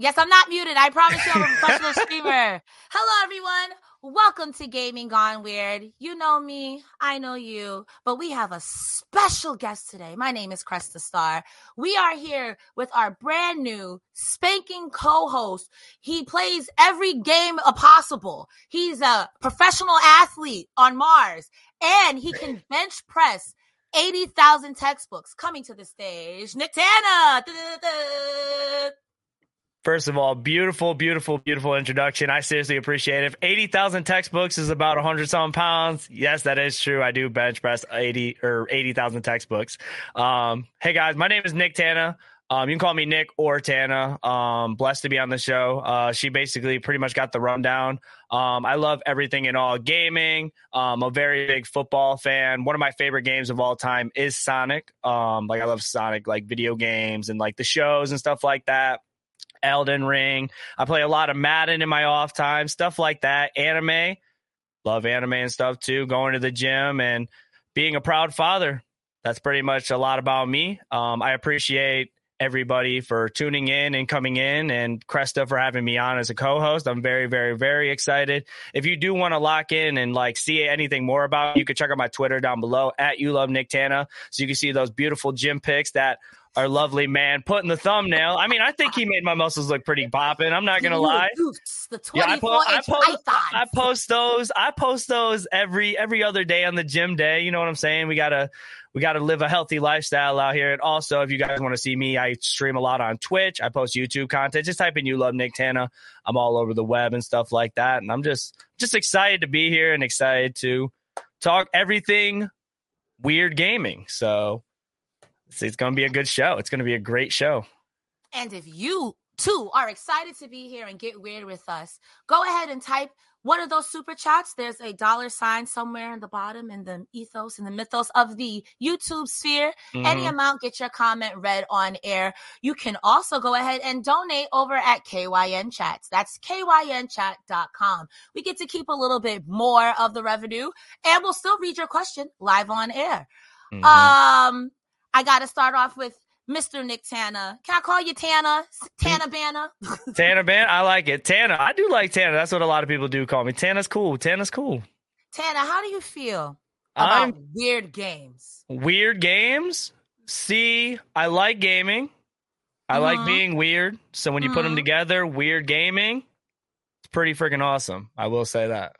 Yes, I'm not muted. I promise you I'm a professional streamer. Hello, everyone. Welcome to Gaming Gone Weird. You know me, I know you, but we have a special guest today. My name is Cresta Starr. We are here with our brand new spanking co-host. He plays every game possible. He's a professional athlete on Mars, and he can bench press 80,000 textbooks. Coming to the stage, Nick Tana. First of all, beautiful, beautiful, beautiful introduction. I seriously appreciate it. If 80,000 textbooks is about 100 some pounds, yes, that is true. I do bench press 80 or 80,000 textbooks. Um, hey guys, my name is Nick Tana. Um, you can call me Nick or Tana. Um, blessed to be on the show. Uh, she basically pretty much got the rundown. Um, I love everything in all gaming. Um, I'm a very big football fan. One of my favorite games of all time is Sonic. Um, like I love Sonic, like video games and like the shows and stuff like that. Elden Ring. I play a lot of Madden in my off time, stuff like that. Anime, love anime and stuff too. Going to the gym and being a proud father. That's pretty much a lot about me. Um, I appreciate everybody for tuning in and coming in and Cresta for having me on as a co-host. I'm very, very, very excited. If you do want to lock in and like see anything more about, you can check out my Twitter down below at you love Nick Tana. So you can see those beautiful gym pics that our lovely man putting the thumbnail. I mean, I think he made my muscles look pretty popping. I'm not gonna lie. the 24 yeah, I, po- I, post, I post those. I post those every every other day on the gym day. You know what I'm saying? We gotta we gotta live a healthy lifestyle out here. And also, if you guys want to see me, I stream a lot on Twitch. I post YouTube content. Just type in "You Love Nick Tana." I'm all over the web and stuff like that. And I'm just just excited to be here and excited to talk everything weird gaming. So it's, it's going to be a good show. It's going to be a great show. And if you too are excited to be here and get weird with us, go ahead and type one of those super chats. There's a dollar sign somewhere in the bottom in the ethos and the mythos of the YouTube sphere. Mm-hmm. Any amount, get your comment read on air. You can also go ahead and donate over at KYN Chats. That's kynchat.com. We get to keep a little bit more of the revenue and we'll still read your question live on air. Mm-hmm. Um, I got to start off with Mr. Nick Tana. Can I call you Tana? Tana Banna? Tana Banna? I like it. Tana. I do like Tana. That's what a lot of people do call me. Tana's cool. Tana's cool. Tana, how do you feel about I'm, weird games? Weird games? See, I like gaming. I mm-hmm. like being weird. So when you mm-hmm. put them together, weird gaming, it's pretty freaking awesome. I will say that.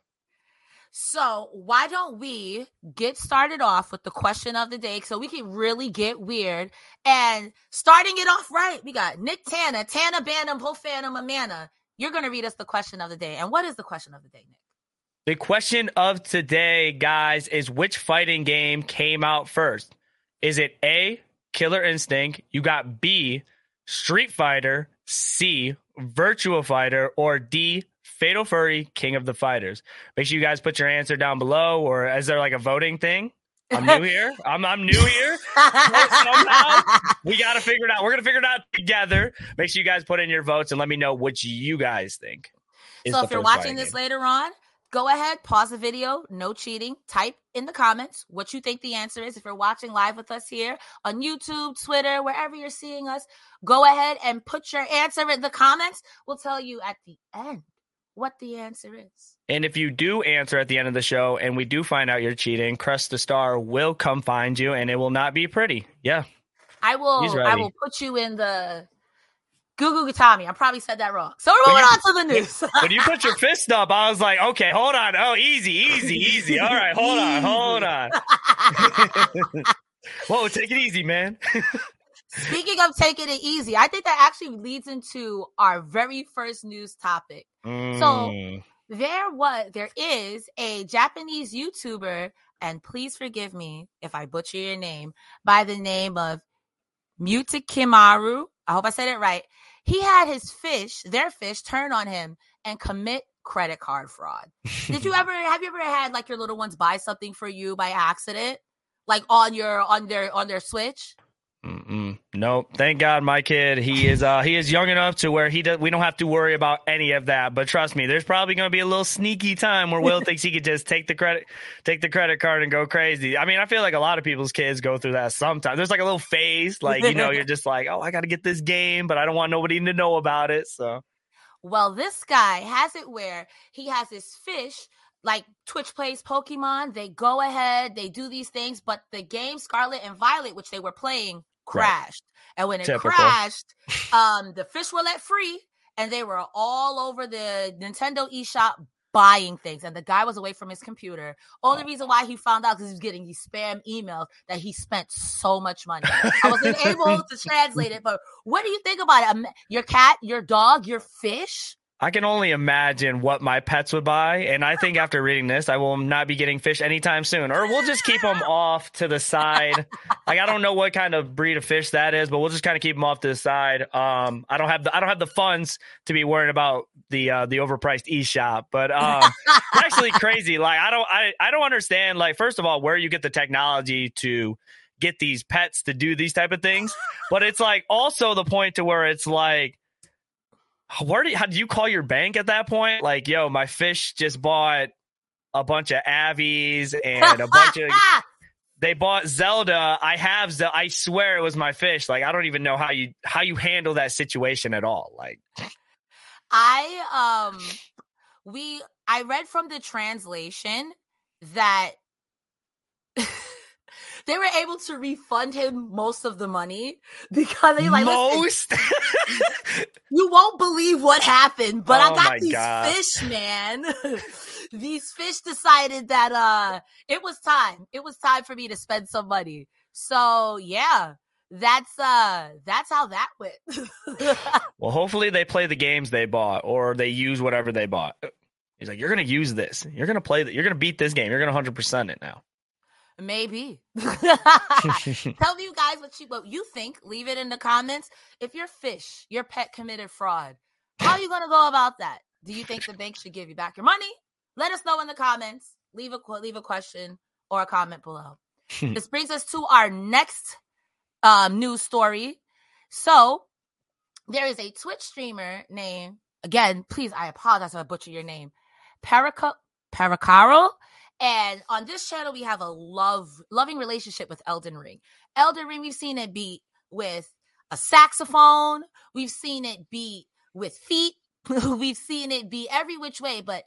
So, why don't we get started off with the question of the day so we can really get weird and starting it off right? We got Nick Tana, Tana Banham, Phantom Amana. You're going to read us the question of the day. And what is the question of the day, Nick? The question of today, guys, is which fighting game came out first? Is it A, Killer Instinct? You got B, Street Fighter, C, Virtua Fighter, or D, Fatal Fury, King of the Fighters. Make sure you guys put your answer down below, or is there like a voting thing? I'm new here. I'm I'm new here. Somehow we got to figure it out. We're gonna figure it out together. Make sure you guys put in your votes and let me know what you guys think. So if you're watching this game. later on, go ahead, pause the video. No cheating. Type in the comments what you think the answer is. If you're watching live with us here on YouTube, Twitter, wherever you're seeing us, go ahead and put your answer in the comments. We'll tell you at the end what the answer is. And if you do answer at the end of the show and we do find out you're cheating, Crest the Star will come find you and it will not be pretty. Yeah. I will I will put you in the Gugu Gatami. I probably said that wrong. So we're moving on to the news. when you put your fist up, I was like, okay, hold on. Oh, easy, easy, easy. All right, hold on, hold on. Whoa, take it easy, man. Speaking of taking it easy, I think that actually leads into our very first news topic. Mm. So there was there is a Japanese YouTuber, and please forgive me if I butcher your name, by the name of Mutakimaru. I hope I said it right. He had his fish, their fish, turn on him and commit credit card fraud. Did you ever have you ever had like your little ones buy something for you by accident? Like on your on their on their switch? Mm-mm. Nope. Thank God, my kid. He is uh he is young enough to where he does. We don't have to worry about any of that. But trust me, there's probably going to be a little sneaky time where Will thinks he could just take the credit, take the credit card and go crazy. I mean, I feel like a lot of people's kids go through that sometimes. There's like a little phase, like you know, you're just like, oh, I got to get this game, but I don't want nobody to know about it. So, well, this guy has it where he has his fish like Twitch plays Pokemon, they go ahead, they do these things, but the game Scarlet and Violet, which they were playing, crashed. Right. And when it Typical. crashed, um, the fish were let free and they were all over the Nintendo eShop buying things. And the guy was away from his computer. Only oh. reason why he found out because he was getting these spam emails that he spent so much money. I wasn't able to translate it, but what do you think about it? Your cat, your dog, your fish? I can only imagine what my pets would buy. And I think after reading this, I will not be getting fish anytime soon. Or we'll just keep them off to the side. Like I don't know what kind of breed of fish that is, but we'll just kind of keep them off to the side. Um, I don't have the I don't have the funds to be worrying about the uh, the overpriced e shop. But um, it's actually crazy. Like I don't I, I don't understand. Like first of all, where you get the technology to get these pets to do these type of things. But it's like also the point to where it's like where do how do you call your bank at that point? Like, yo, my fish just bought a bunch of Avies and a bunch of. They bought Zelda. I have Zelda. I swear it was my fish. Like, I don't even know how you how you handle that situation at all. Like, I um, we I read from the translation that they were able to refund him most of the money because they like most. you won't believe what happened, but oh I got these God. fish, man. these fish decided that uh it was time. It was time for me to spend some money. So yeah, that's uh that's how that went. well, hopefully they play the games they bought or they use whatever they bought. He's like, you're gonna use this. You're gonna play that. You're gonna beat this game. You're gonna hundred percent it now. Maybe. Tell you guys, what you what you think. Leave it in the comments. If your fish, your pet committed fraud, how are you gonna go about that? Do you think the bank should give you back your money? Let us know in the comments. Leave a leave a question or a comment below. this brings us to our next um, news story. So there is a Twitch streamer named again. Please, I apologize if I butcher your name. Perica Pericaro and on this channel, we have a love, loving relationship with Elden Ring. Elden Ring, we've seen it beat with a saxophone. We've seen it beat with feet. we've seen it be every which way. But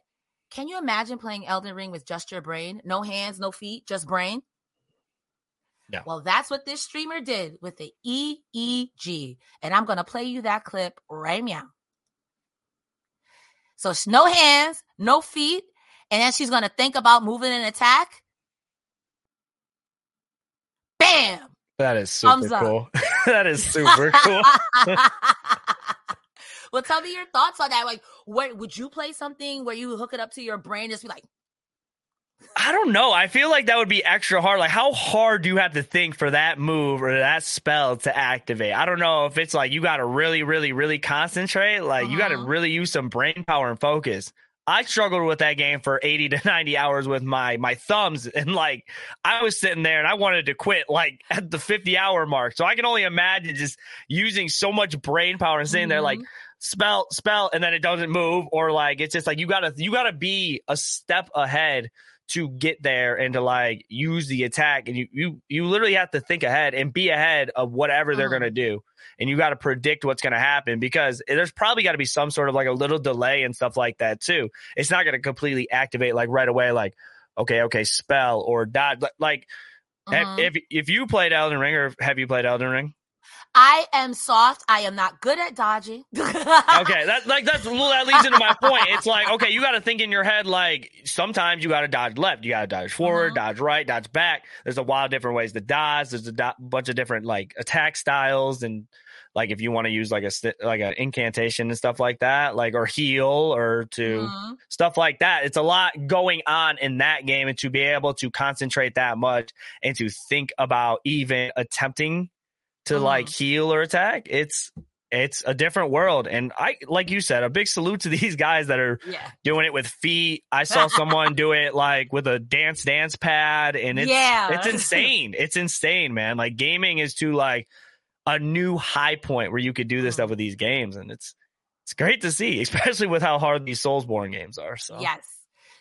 can you imagine playing Elden Ring with just your brain? No hands, no feet, just brain? Yeah. Well, that's what this streamer did with the EEG. And I'm going to play you that clip right now. So, no hands, no feet, and then she's going to think about moving an attack. Bam! That is super cool. that is super cool. well, tell me your thoughts on that. Like, what would you play something where you hook it up to your brain, just be like, I don't know. I feel like that would be extra hard. Like, how hard do you have to think for that move or that spell to activate? I don't know if it's like you got to really, really, really concentrate. Like, uh-huh. you got to really use some brain power and focus. I struggled with that game for 80 to 90 hours with my my thumbs and like I was sitting there and I wanted to quit like at the 50 hour mark. So I can only imagine just using so much brain power and sitting mm-hmm. there like mm-hmm. spell spell and then it doesn't move or like it's just like you got to you got to be a step ahead to get there and to like use the attack and you you you literally have to think ahead and be ahead of whatever mm-hmm. they're going to do and you got to predict what's going to happen because there's probably got to be some sort of like a little delay and stuff like that too. It's not going to completely activate like right away, like, okay, okay, spell or dot. Like, uh-huh. if, if you played Elden Ring or have you played Elden Ring? I am soft. I am not good at dodging. okay, that like that's that leads into my point. It's like okay, you got to think in your head like sometimes you got to dodge left, you got to dodge forward, uh-huh. dodge right, dodge back. There's a lot of different ways to dodge. There's a do- bunch of different like attack styles and like if you want to use like a like an incantation and stuff like that like or heal or to mm-hmm. stuff like that it's a lot going on in that game and to be able to concentrate that much and to think about even attempting to mm-hmm. like heal or attack it's it's a different world. And I, like you said, a big salute to these guys that are Yeah. doing it with feet. I saw someone do it like with a dance dance pad, and it's Yeah. it's insane. It's insane, man. Like gaming is to like a new high point where you could do this Mhm. stuff with these games, and it's it's great to see, especially with how hard these Soulsborne games are. So Yes.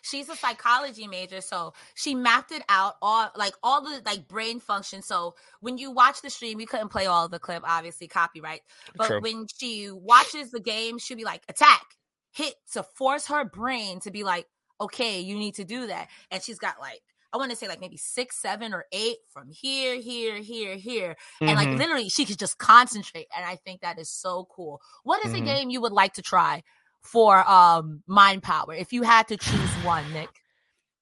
She's a psychology major, so she mapped it out all like all the like brain function. So when you watch the stream, we couldn't play all the clip, obviously copyright. But True. when she watches the game, she'll be like, attack, hit to force her brain to be like, okay, you need to do that. And she's got like, I want to say like maybe six, seven, or eight from here, here, here, here. And like Mhm. literally she could just concentrate. And I think that is so cool. What is Mhm. a game you would like to try for um mind power if you had to choose one, Nick?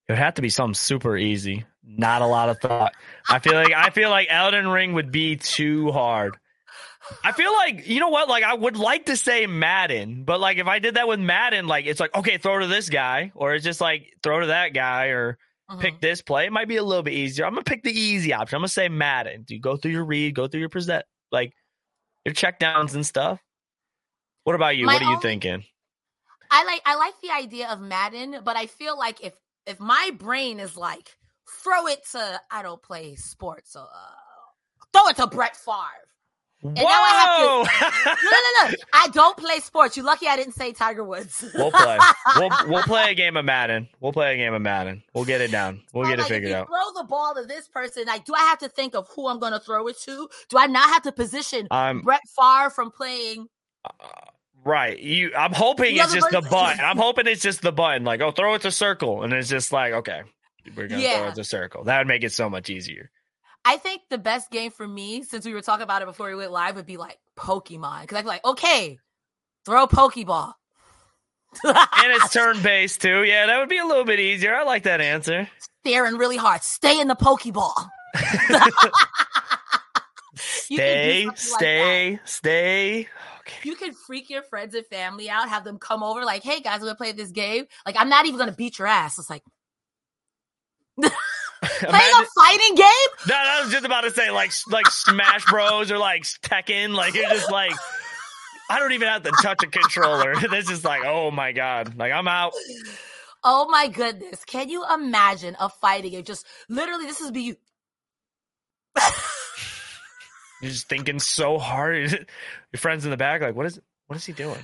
It would have to be something super easy. Not a lot of thought. I feel like I feel like Elden Ring would be too hard. I feel like you know what? Like I would like to say Madden, but like if I did that with Madden, like it's like okay, throw to this guy, or it's just like throw to that guy, or Mhm. pick this play. It might be a little bit easier. I'm gonna pick the easy option. I'm gonna say Madden. You go through your read, go through your present, like your check downs and stuff. What about you? My what are you thinking? I like I like the idea of Madden, but I feel like if if my brain is like throw it to I don't play sports, so uh, throw it to Brett Favre. Whoa! now I No, no, no, no. I don't play sports. You're lucky I didn't say Tiger Woods. We'll play. We'll we'll play a game of Madden. We'll play a game of Madden. We'll get it down. We'll get it like, if figured you out. Throw the ball to this person. Like, do I have to think of who I'm going to throw it to? Do I not have to position I'm Brett Favre from playing? Right. You. I'm hoping it's just the button. I'm hoping it's just the button. Like, oh, throw it to circle, and it's just like, okay, we're gonna throw it to circle. That would make it so much easier. I think the best game for me, since we were talking about it before we went live, would be like Pokemon. Because I'd be like, okay, throw a Pokeball. And it's turn based too. Yeah, that would be a little bit easier. I like that answer. staring really hard. Stay in the Pokeball. Stay, like that. stay, stay. Okay. You can freak your friends and family out, have them come over, like, hey guys, we're gonna play this game. Like, I'm not even gonna beat your ass. It's like playing a fighting game. No, I was just about to say like like Smash Bros or like Tekken. Like you're just like I don't even have to touch a controller. This is like oh my god. Like I'm out. Oh my goodness. Can you imagine a fighting game? Just literally, this is be you. You're just thinking so hard. Your friends in the back like what is what is he doing?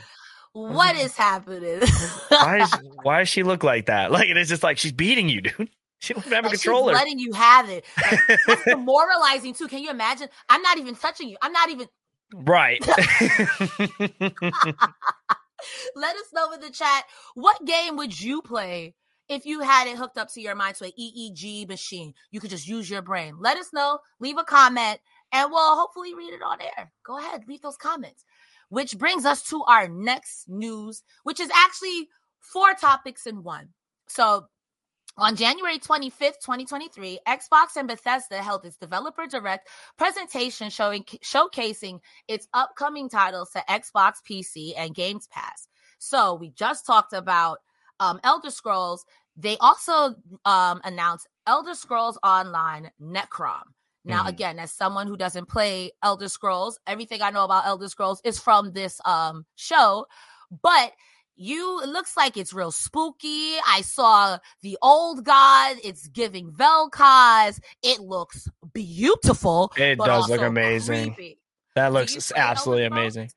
What is happening? Why is why does she look like that? Like it's just like she's beating you, dude. She don't have a oh, she's controller. letting you have it. Like, that's demoralizing too. Can you imagine? I'm not even touching you. I'm not even. Right. Let us know in the chat what game would you play if you had it hooked up to your mind to an EEG machine. You could just use your brain. Let us know. Leave a comment, and we'll hopefully read it on air. Go ahead, leave those comments. Which brings us to our next news, which is actually four topics in one. So on January 25th, 2023, Xbox and Bethesda held its Developer Direct presentation showing showcasing its upcoming titles to Xbox, PC, and Games Pass. So we just talked about um, Elder Scrolls. They also um, announced Elder Scrolls Online Necrom. Now, Mhm. again, as someone who doesn't play Elder Scrolls, everything I know about Elder Scrolls is from this um, show. But you, it looks like it's real spooky. I saw the old god. It's giving Vel'Koz. It looks beautiful. It does look amazing. creepy. That looks absolutely amazing.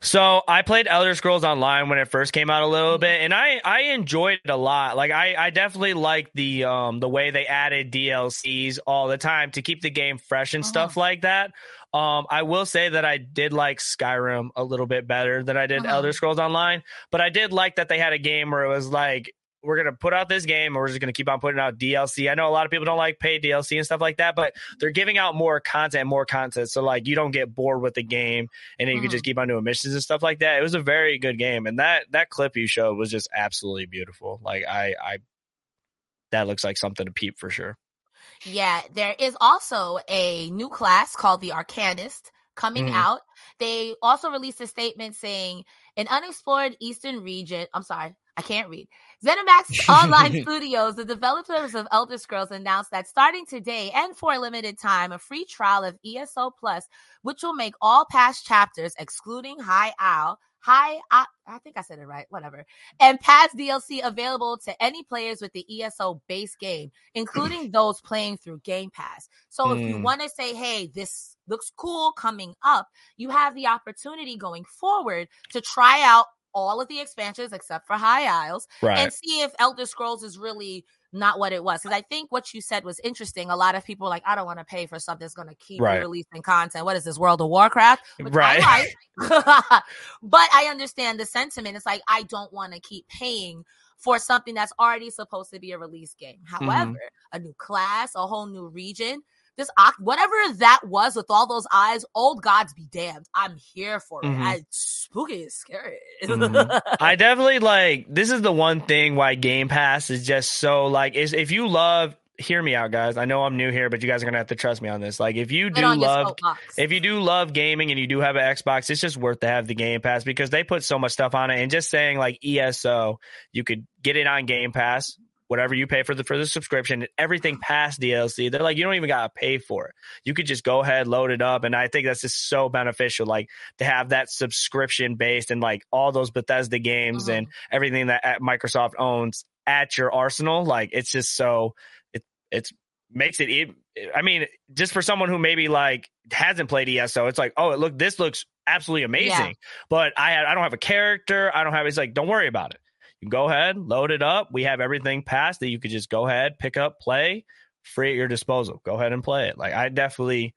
So I played Elder Scrolls Online when it first came out a little Mhm. bit, and I I enjoyed it a lot. Like I I definitely like the um the way they added DLCs all the time to keep the game fresh and Mhm. stuff like that. Um, I will say that I did like Skyrim a little bit better than I did Mhm. Elder Scrolls Online, but I did like that they had a game where it was like we're gonna put out this game and we're just gonna keep on putting out DLC. I know a lot of people don't like paid DLC and stuff like that, but they're giving out more content, more content, so like you don't get bored with the game, and then you can just keep on doing missions and stuff like that. It was a very good game, and that that clip you showed was just absolutely beautiful. Like I, I that looks like something to peep for sure. Yeah, there is also a new class called the Arcanist coming Mhm. out. They also released a statement saying an unexplored eastern region. I'm sorry, I can't read. ZeniMax Online Studios, the developers of Elder Scrolls, announced that starting today and for a limited time, a free trial of ESO Plus, which will make all past chapters, excluding High Owl, High, I, I think I said it right, whatever, and past DLC available to any players with the ESO base game, including those playing through Game Pass. So if you Mm. want to say, hey, this looks cool coming up, you have the opportunity going forward to try out all of the expansions except for High Isles Right. and see if Elder Scrolls is really not what it was. Because I think what you said was interesting. A lot of people are like, I don't want to pay for something that's going to keep Right. releasing content. What is this, World of Warcraft? Which Right. I like. but I understand the sentiment. It's like, I don't want to keep paying for something that's already supposed to be a release game. Mm-hmm. However, a new class, a whole new region, this oc- whatever that was with all those eyes, old gods be damned. I'm here for it. Mhm. I, spooky is scary. Mhm. I definitely like this is the one thing why Game Pass is just so like is if you love hear me out guys. I know I'm new here, but you guys are gonna have to trust me on this. Like if you do love if you do love gaming and you do have an Xbox, it's just worth to have the Game Pass because they put so much stuff on it. And just saying like ESO, you could get it on Game Pass, whatever you pay for the for the subscription, everything past DLC. They're like you don't even gotta pay for it. You could just go ahead, load it up, and I think that's just so beneficial. Like to have that subscription based and like all those Bethesda games Mhm. and everything that at Microsoft owns at your arsenal. Like it's just so it it's makes it. it. I mean, just for someone who maybe like hasn't played ESO, it's like, oh, it look this looks absolutely amazing. But I I don't have a character. I don't have. It's like, don't worry about it. Go ahead, load it up. We have everything passed that you could just go ahead, pick up, play, free at your disposal. Go ahead and play it. Like I definitely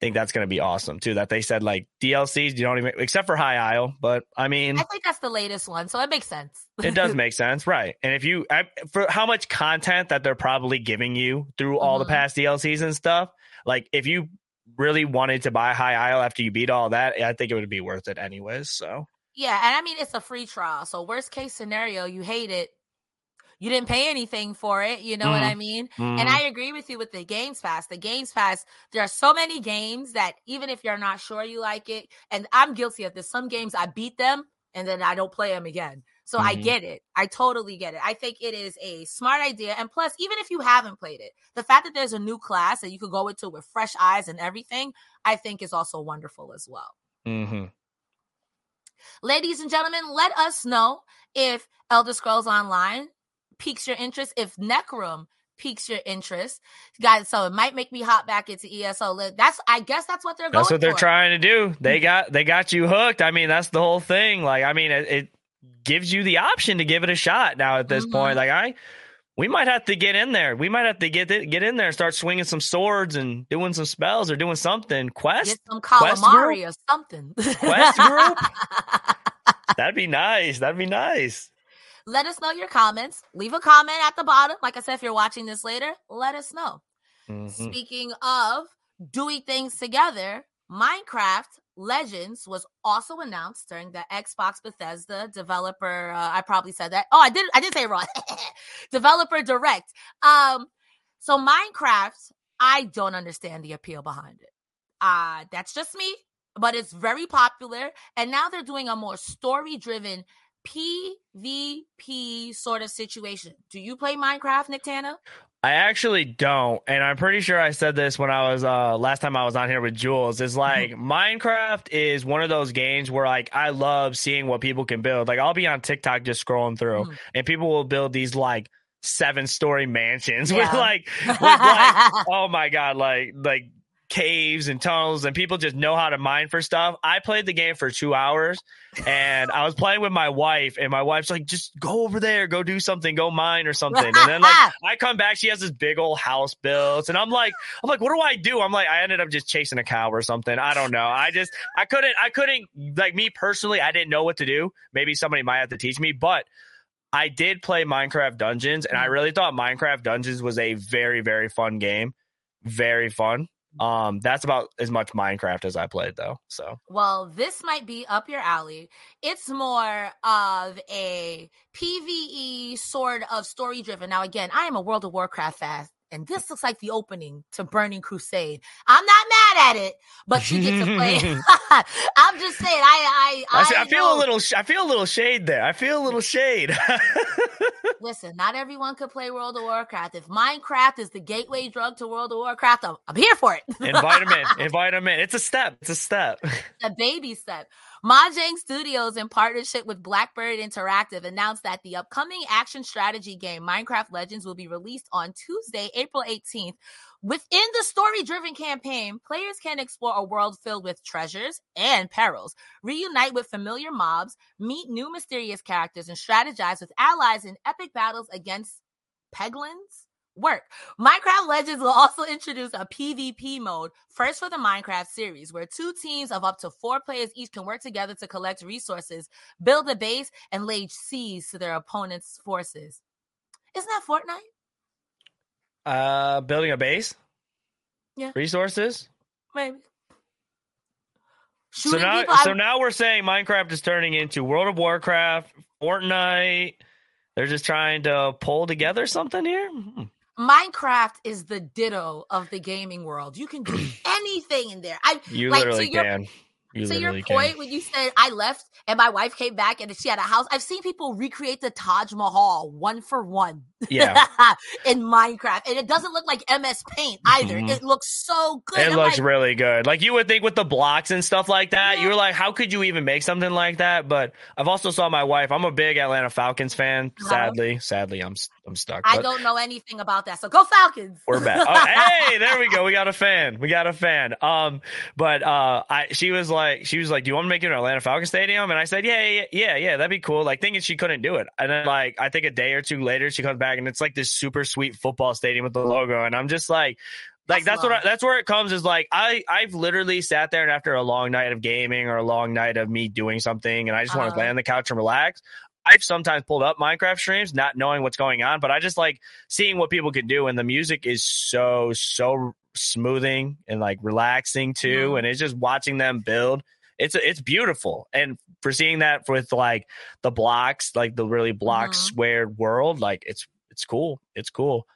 think that's going to be awesome too. That they said like DLCs, you don't even except for High Isle, but I mean. I think that's the latest one, so it makes sense. It does make sense, right? And if you I, for how much content that they're probably giving you through all the Mhm. past DLCs and stuff, like if you really wanted to buy High Isle after you beat all that, I think it would be worth it anyways. So Yeah, and I mean it's a free trial. So worst case scenario, you hate it. You didn't pay anything for it, you know what Mhm. I mean? And mm, I agree with you with the Games Pass. The Games Pass, there are so many games that even if you're not sure you like it, and I'm guilty of this, some games I beat them and then I don't play them again. So I Mhm. get it. I totally get it. I think it is a smart idea. And plus, even if you haven't played it, the fact that there's a new class that you could go into with fresh eyes and everything, I think is also wonderful as well. mhm. Ladies and gentlemen, let us know if Elder Scrolls Online piques your interest, if Necrom piques your interest. Guys, so it might make me hop back into ESO. That's I guess that's what they're that's what they're for. trying to do. They got they got you hooked. I mean, that's the whole thing. Like, I mean, it, it gives you the option to give it a shot now at this Mhm. point. Like, I. We might have to get in there. We might have to get it, get in there and start swinging some swords and doing some spells or doing something. Quest Get some Quest calamari or something. Quest group? That'd be nice. That'd be nice. let us know your comments. Leave a comment at the bottom. Like I said, if you're watching this later, let us know. Mhm. Speaking of doing things together, Minecraft Legends was also announced during the Xbox Bethesda developer. Uh, I probably said that. Oh, I did. I did say it wrong. developer Direct. Um, so Minecraft, I don't understand the appeal behind it. Uh, that's just me, but it's very popular, and now they're doing a more story-driven PvP sort of situation. Do you play Minecraft, Nick Tana? I actually don't, and I'm pretty sure I said this when I was uh last time I was on here with Jules. It's like Minecraft is one of those games where like I love seeing what people can build. Like I'll be on TikTok just scrolling through, Mhm. and people will build these like seven story mansions with like with like oh my god, like like caves and tunnels, and people just know how to mine for stuff. I played the game for two hours, and I was playing with my wife, and my wife's like, "Just go over there, go do something, go mine or something." And then like I come back, she has this big old house built, and I'm like, I'm like, what do I do? I'm like, I ended up just chasing a cow or something. I don't know. I just I couldn't I couldn't like me personally, I didn't know what to do. Maybe somebody might have to teach me, but I did play Minecraft Dungeons, and I mm. really thought Minecraft Dungeons was a very, very fun game. Very fun. Um, that's about as much Minecraft as I played though. So Well, this might be up your alley. It's more of a PVE sort of story driven. Now, again, I am a World of Warcraft fan, and this looks like the opening to Burning Crusade. I'm not mad at it, but you get to play. I'm just saying, I I I, see, I feel a little I feel a little shade there. I feel a little shade. Listen, not everyone could play World of Warcraft. If Minecraft is the gateway drug to World of Warcraft, I'm, I'm here for it. Invite them in. Invite them in. It's a step. It's a step. A baby step. Mojang Studios, in partnership with Blackbird Interactive, announced that the upcoming action strategy game Minecraft Legends will be released on Tuesday, April 18th. Within the story driven campaign, players can explore a world filled with treasures and perils, reunite with familiar mobs, meet new mysterious characters, and strategize with allies in epic battles against piglins work. Minecraft Legends will also introduce a PvP mode, first for the Minecraft series, where two teams of up to four players each can work together to collect resources, build a base, and lay siege to their opponent's forces. Isn't that Fortnite? Uh, building a base. Yeah. Resources. Maybe. Shooting so now, people, so now we're saying Minecraft is turning into World of Warcraft, Fortnite. They're just trying to pull together something here. Hmm. Minecraft is the ditto of the gaming world. You can do anything in there. I you like, literally can. You to your point, can. when you said I left and my wife came back and she had a house, I've seen people recreate the Taj Mahal one for one. Yeah. in Minecraft. And it doesn't look like MS Paint either. Mm-hmm. It looks so good. It I'm looks like, really good. Like you would think with the blocks and stuff like that, yeah. you're like, how could you even make something like that? But I've also saw my wife. I'm a big Atlanta Falcons fan. Uh-huh. Sadly, sadly, I'm I'm stuck. I don't know anything about that. So go Falcons. We're back. Oh, hey, there we go. We got a fan. We got a fan. Um, but uh, I she was like, she was like, do you want to make it an Atlanta Falcons stadium? And I said, yeah, yeah, yeah, yeah, that'd be cool. Like thinking she couldn't do it, and then like I think a day or two later, she comes back and it's like this super sweet football stadium with the logo, and I'm just like, like that's, that's what I, that's where it comes is like I I've literally sat there and after a long night of gaming or a long night of me doing something and I just uh-huh. want to lay on the couch and relax. I've sometimes pulled up Minecraft streams not knowing what's going on, but I just like seeing what people can do and the music is so so smoothing and like relaxing too mm-hmm. and it's just watching them build it's it's beautiful and for seeing that with like the blocks like the really block mm-hmm. squared world like it's it's cool. It's cool.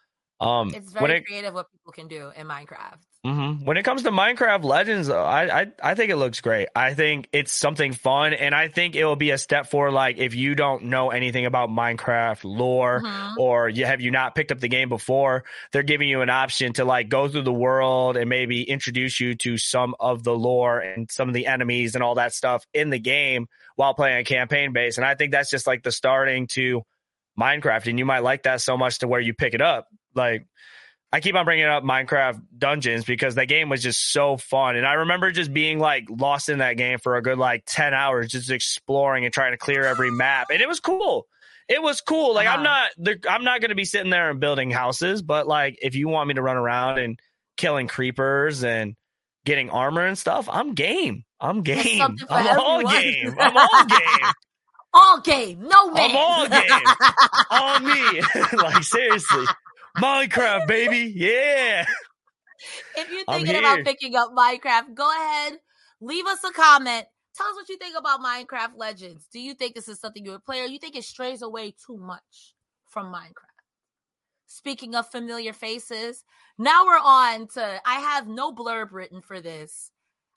Um, it's very it, creative what people can do in Minecraft. Mm-hmm. When it comes to Minecraft Legends, I, I I think it looks great. I think it's something fun, and I think it will be a step for like if you don't know anything about Minecraft lore, mm-hmm. or you have you not picked up the game before, they're giving you an option to like go through the world and maybe introduce you to some of the lore and some of the enemies and all that stuff in the game while playing a campaign base. And I think that's just like the starting to Minecraft, and you might like that so much to where you pick it up. Like I keep on bringing up Minecraft Dungeons because that game was just so fun, and I remember just being like lost in that game for a good like ten hours, just exploring and trying to clear every map, and it was cool. It was cool. Like uh-huh. I'm not, I'm not going to be sitting there and building houses, but like if you want me to run around and killing creepers and getting armor and stuff, I'm game. I'm game. I'm all game. I'm all game all game, no man. I'm all game, all me. like seriously, Minecraft, baby, yeah. If you're thinking about picking up Minecraft, go ahead, leave us a comment. Tell us what you think about Minecraft Legends. Do you think this is something you would play, or you think it strays away too much from Minecraft? Speaking of familiar faces, now we're on to. I have no blurb written for this.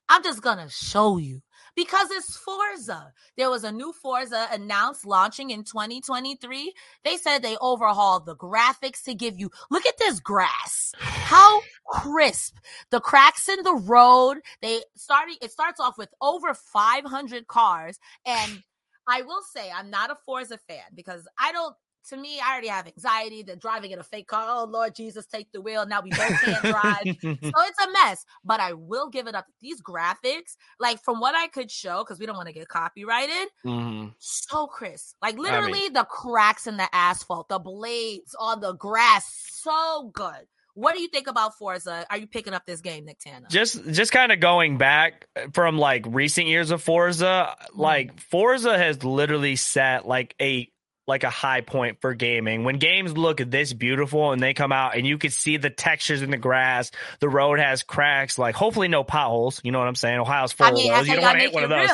I'm just gonna show you because it's Forza. There was a new Forza announced launching in 2023. They said they overhauled the graphics to give you look at this grass. How crisp. The cracks in the road. They started it starts off with over 500 cars and I will say I'm not a Forza fan because I don't to me, I already have anxiety. They're driving in a fake car. Oh Lord Jesus, take the wheel. Now we both can't drive. so it's a mess. But I will give it up. These graphics, like from what I could show, because we don't want to get copyrighted, mm-hmm. so crisp. Like literally I mean, the cracks in the asphalt, the blades on the grass, so good. What do you think about Forza? Are you picking up this game, Nick Tanner? Just just kind of going back from like recent years of Forza, mm-hmm. like Forza has literally set like a like a high point for gaming. When games look this beautiful and they come out and you can see the textures in the grass, the road has cracks, like hopefully no potholes. You know what I'm saying? Ohio's full I mean, of those. You don't want to hit one of those.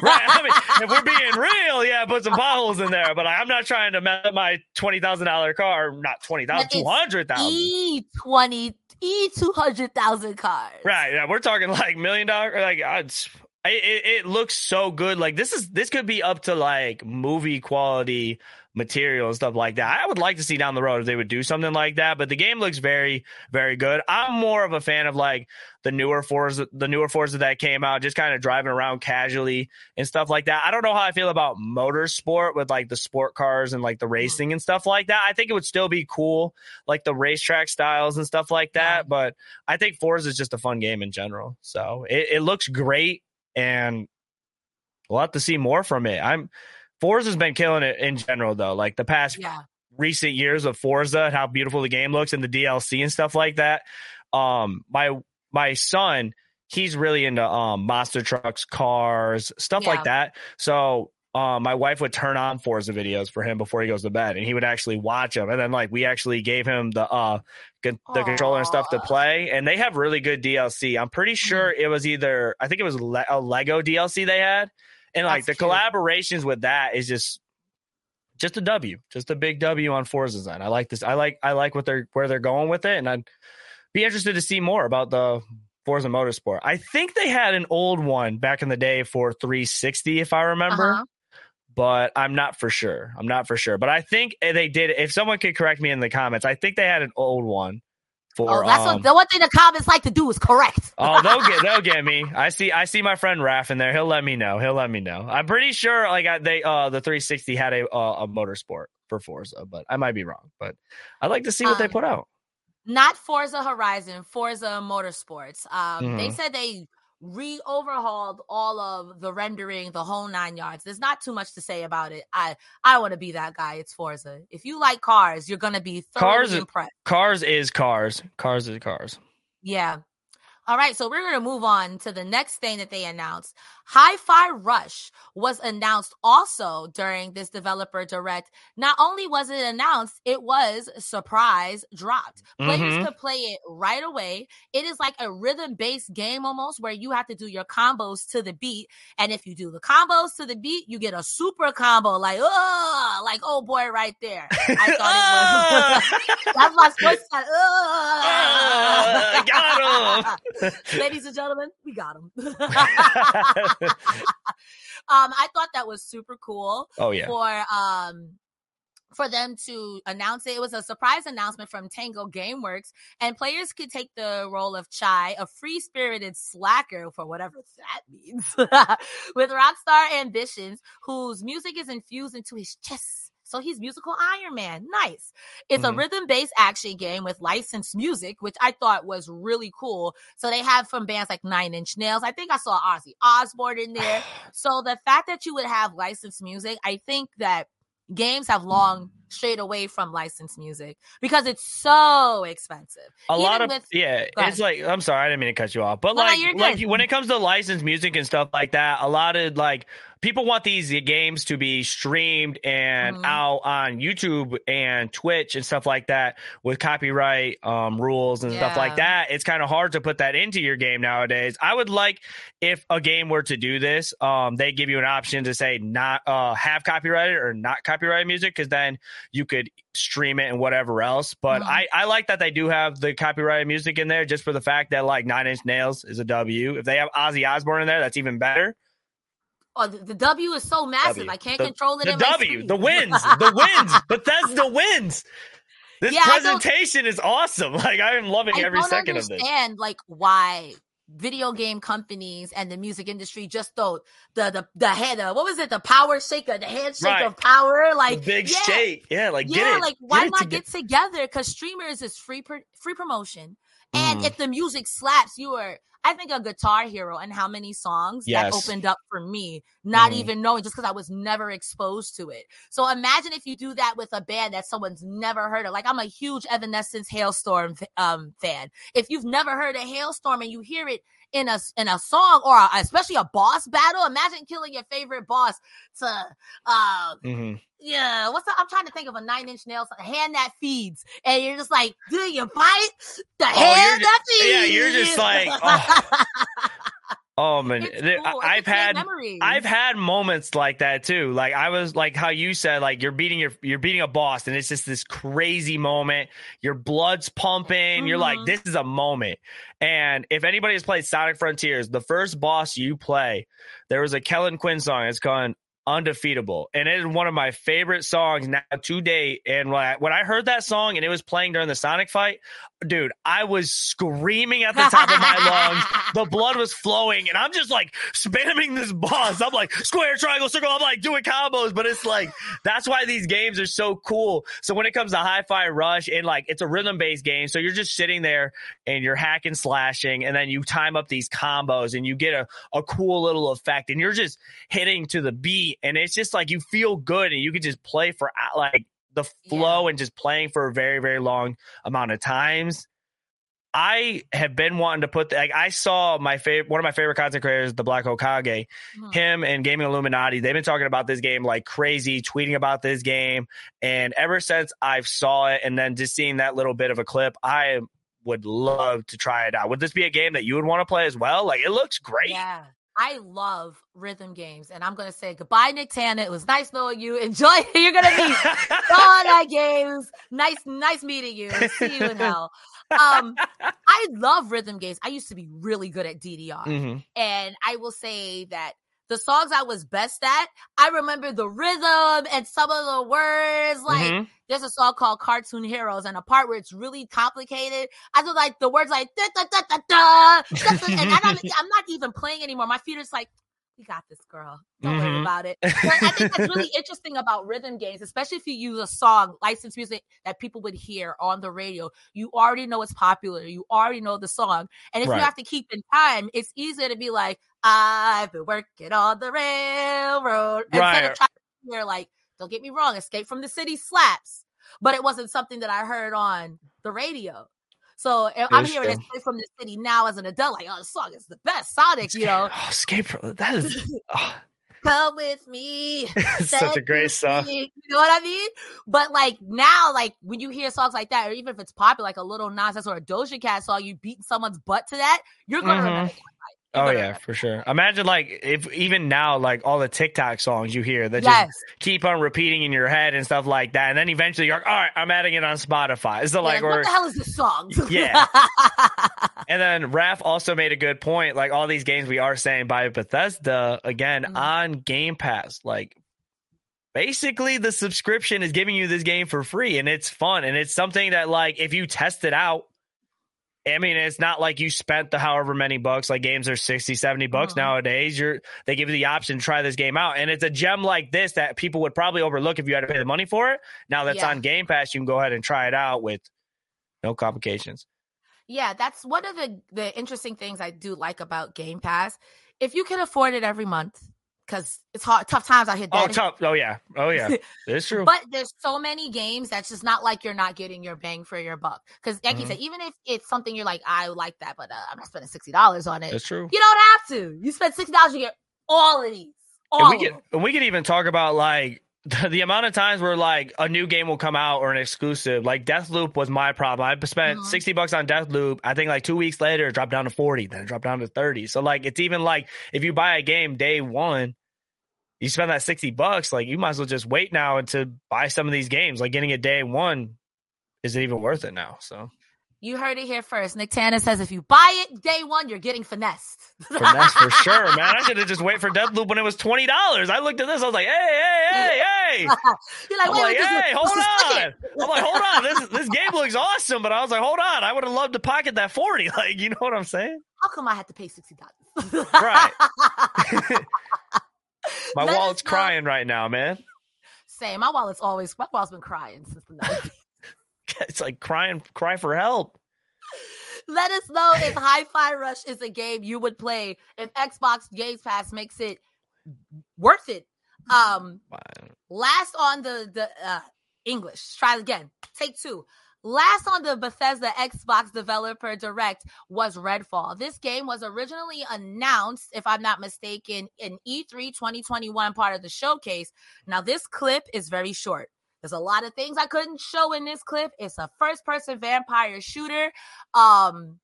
right. I mean, if we're being real, yeah, put some potholes in there. But I'm not trying to mess up my twenty thousand dollar car. Not twenty thousand, two hundred thousand. E twenty E two hundred thousand cars. Right. Yeah, we're talking like million dollar. Like uh, it, it, looks so good. Like this is this could be up to like movie quality material and stuff like that. I would like to see down the road if they would do something like that, but the game looks very, very good. I'm more of a fan of like the newer Forza, the newer Forza that came out, just kind of driving around casually and stuff like that. I don't know how I feel about motorsport with like the sport cars and like the mm-hmm. racing and stuff like that. I think it would still be cool, like the racetrack styles and stuff like that. But I think Forza is just a fun game in general. So it, it looks great and we'll have to see more from it. I'm, Forza's been killing it in general, though. Like the past yeah. recent years of Forza, and how beautiful the game looks and the DLC and stuff like that. Um, my my son, he's really into um monster trucks, cars, stuff yeah. like that. So um, my wife would turn on Forza videos for him before he goes to bed, and he would actually watch them. And then like we actually gave him the uh the Aww. controller and stuff to play, and they have really good DLC. I'm pretty sure mm-hmm. it was either I think it was Le- a Lego DLC they had, and like That's the cute. collaborations with that is just just a W, just a big W on Forza's end. I like this. I like I like what they're where they're going with it, and I'd be interested to see more about the Forza Motorsport. I think they had an old one back in the day for 360, if I remember. Uh-huh. But I'm not for sure. I'm not for sure. But I think they did. If someone could correct me in the comments, I think they had an old one for, oh, that's um, what, the one thing the comments like to do is correct. oh, they'll get they'll get me. I see I see my friend Raph in there. He'll let me know. He'll let me know. I'm pretty sure like I, they uh the 360 had a uh, a motorsport for Forza, but I might be wrong. But I'd like to see what um, they put out. Not Forza Horizon, Forza Motorsports. Um, mm-hmm. they said they re overhauled all of the rendering, the whole nine yards. There's not too much to say about it. I I want to be that guy. It's Forza. If you like cars, you're gonna be cars. Impressed. Cars is cars. Cars is cars. Yeah. All right, so we're going to move on to the next thing that they announced. Hi Fi Rush was announced also during this developer direct. Not only was it announced, it was surprise dropped. Players mm-hmm. could play it right away. It is like a rhythm based game almost where you have to do your combos to the beat. And if you do the combos to the beat, you get a super combo like, oh, like, oh boy, right there. I thought it was. that's my sports. Uh, got him. Ladies and gentlemen, we got him. Um, I thought that was super cool. Oh yeah. For um for them to announce it. It was a surprise announcement from Tango Gameworks, and players could take the role of Chai, a free spirited slacker, for whatever that means, with rockstar ambitions, whose music is infused into his chest so he's musical Iron Man. Nice. It's mm-hmm. a rhythm based action game with licensed music, which I thought was really cool. So they have from bands like Nine Inch Nails. I think I saw Ozzy Osbourne in there. so the fact that you would have licensed music, I think that games have long strayed away from licensed music because it's so expensive. A Even lot of with, yeah, it's like I'm sorry, I didn't mean to cut you off, but like no, like when it comes to licensed music and stuff like that, a lot of like people want these games to be streamed and mm-hmm. out on YouTube and Twitch and stuff like that with copyright um, rules and yeah. stuff like that. It's kind of hard to put that into your game nowadays. I would like if a game were to do this, um, they give you an option to say not uh, have copyrighted or not copyrighted music because then you could stream it and whatever else. But mm-hmm. I, I like that they do have the copyrighted music in there just for the fact that like Nine Inch Nails is a W. If they have Ozzy Osbourne in there, that's even better. Oh, the, the W is so massive. W. I can't the, control it. The W, the wins, the wins, Bethesda wins. This yeah, presentation is awesome. Like I am loving I every second of this. And like why video game companies and the music industry just thought the the the head of uh, what was it? The power shaker the handshake right. of power like the big yeah. shake. Yeah like yeah like why get not get together? Because streamers is free free promotion and mm. if the music slaps you are I think a Guitar Hero and how many songs yes. that opened up for me, not mm. even knowing just because I was never exposed to it. So imagine if you do that with a band that someone's never heard of. Like I'm a huge Evanescence Halestorm um, fan. If you've never heard a Halestorm and you hear it in a in a song or a, especially a boss battle, imagine killing your favorite boss to uh, mm-hmm yeah, what's up? I'm trying to think of a nine inch nail, a hand that feeds, and you're just like, do you bite the oh, hand that feeds? Yeah, you're just like, oh. Oh man, cool. I've had memories. I've had moments like that too. Like I was like how you said, like you're beating your you're beating a boss, and it's just this crazy moment. Your blood's pumping. Mm-hmm. You're like, mm-hmm. this is a moment. And if anybody has played Sonic Frontiers, the first boss you play, there was a Kellin Quinn song. It's called undefeatable and it is one of my favorite songs now to date and when I, when I heard that song and it was playing during the sonic fight dude i was screaming at the top of my lungs. The blood was flowing and i'm just like spamming this boss. I'm like square triangle circle. I'm like doing combos but it's like that's why these games are so cool. So when it comes to hi-fi rush and like it's a rhythm based game so you're just sitting there and you're hacking slashing and then you time up these combos and you get a, a cool little effect and you're just hitting to the beat and it's just like you feel good and you can just play for like the flow yeah. and just playing for a very very long amount of times. I have been wanting to put the, like I saw my favorite one of my favorite content creators, the Black Hokage, mm-hmm. him and Gaming Illuminati. They've been talking about this game like crazy, tweeting about this game, and ever since I've saw it and then just seeing that little bit of a clip, I would love to try it out. Would this be a game that you would want to play as well? Like it looks great. Yeah. I love rhythm games, and I'm gonna say goodbye, Nick Tana. It was nice knowing you. Enjoy. You're gonna meet all that games. Nice, nice meeting you. See you in hell. Um, I love rhythm games. I used to be really good at DDR, mm-hmm. and I will say that the songs I was best at, I remember the rhythm and some of the words. Like mm-hmm. there's a song called Cartoon Heroes and a part where it's really complicated. I feel like the words like da da da da da, and I'm, I'm not even playing anymore. My feet are just like, we got this girl. Don't mm-hmm. worry about it. But I think that's really interesting about rhythm games, especially if you use a song, licensed music that people would hear on the radio. You already know it's popular. You already know the song. And if right. you have to keep in time, it's easier to be like, I've been working on the railroad. Right. Instead of trying to hear like, don't get me wrong, Escape from the City slaps. But it wasn't something that I heard on the radio. So I'm hearing true. Escape from the City now as an adult, like, oh, the song is the best. Sonic, you know. Oh, Escape from that is oh. Come with me. Such a great song. You know what I mean? But like now, like when you hear songs like that, or even if it's popular, like a Lil Nas X or a Doja Cat song, you beating someone's butt to that, you're gonna mm-hmm. remember Oh yeah, for sure. Imagine like if even now, like all the TikTok songs you hear that yes. just keep on repeating in your head and stuff like that, and then eventually you're like, all right, I'm adding it on Spotify. So yeah, like, what the hell is this song? yeah. and then Raph also made a good point. Like all these games we are saying by Bethesda again mm-hmm. on Game Pass, like basically the subscription is giving you this game for free, and it's fun, and it's something that like if you test it out I mean, it's not like you spent the however many bucks, like games are 60, 70 bucks uh-huh. nowadays. You're they give you the option to try this game out. And it's a gem like this that people would probably overlook if you had to pay the money for it. Now that's yeah. on Game Pass, you can go ahead and try it out with no complications. Yeah, that's one of the the interesting things I do like about Game Pass. If you can afford it every month, because it's hard, tough times out here. Daddy. Oh, tough. Oh, yeah. Oh, yeah. It's true. but there's so many games that's just not like you're not getting your bang for your buck. Because, like mm-hmm. you said, even if it's something you're like, I like that, but uh, I'm not spending sixty dollars on it. That's true. You don't have to. You spend sixty dollars, you get all of these. All and we can, and we can even talk about like the, the, amount of times where like a new game will come out or an exclusive. Like Deathloop was my problem. I spent mm-hmm. sixty bucks on Deathloop. I think like two weeks later, it dropped down to forty. Then it dropped down to thirty. So like it's even like if you buy a game day one you spend that 60 bucks, like you might as well just wait now and to buy some of these games. Like getting it day one isn't even worth it now. So you heard it here first. Nick Tana says if you buy it day one, you're getting finessed. Finesse for sure, man. I should have just wait for Deathloop when it was twenty dollars. I looked at this, I was like, hey, hey, hey, hey. you're like, I'm like, hey, hold on. I'm like, hold on. This this game looks awesome, but I was like, hold on. I would have loved to pocket that forty. Like, you know what I'm saying? How come I had to pay sixty dollars? right. My Let wallet's crying right now, man. Same. My wallet's always my wallet's been crying since the night. it's like crying, cry for help. Let us know if Hi-Fi Rush is a game you would play. If Xbox Games Pass makes it worth it. Um, last on the the uh, English. Try again. Take two. Last on the Bethesda Xbox Developer Direct was Redfall. This game was originally announced, if I'm not mistaken, in E3 2021 part of the showcase. Now, this clip is very short. There's a lot of things I couldn't show in this clip. It's a first person vampire shooter. Um,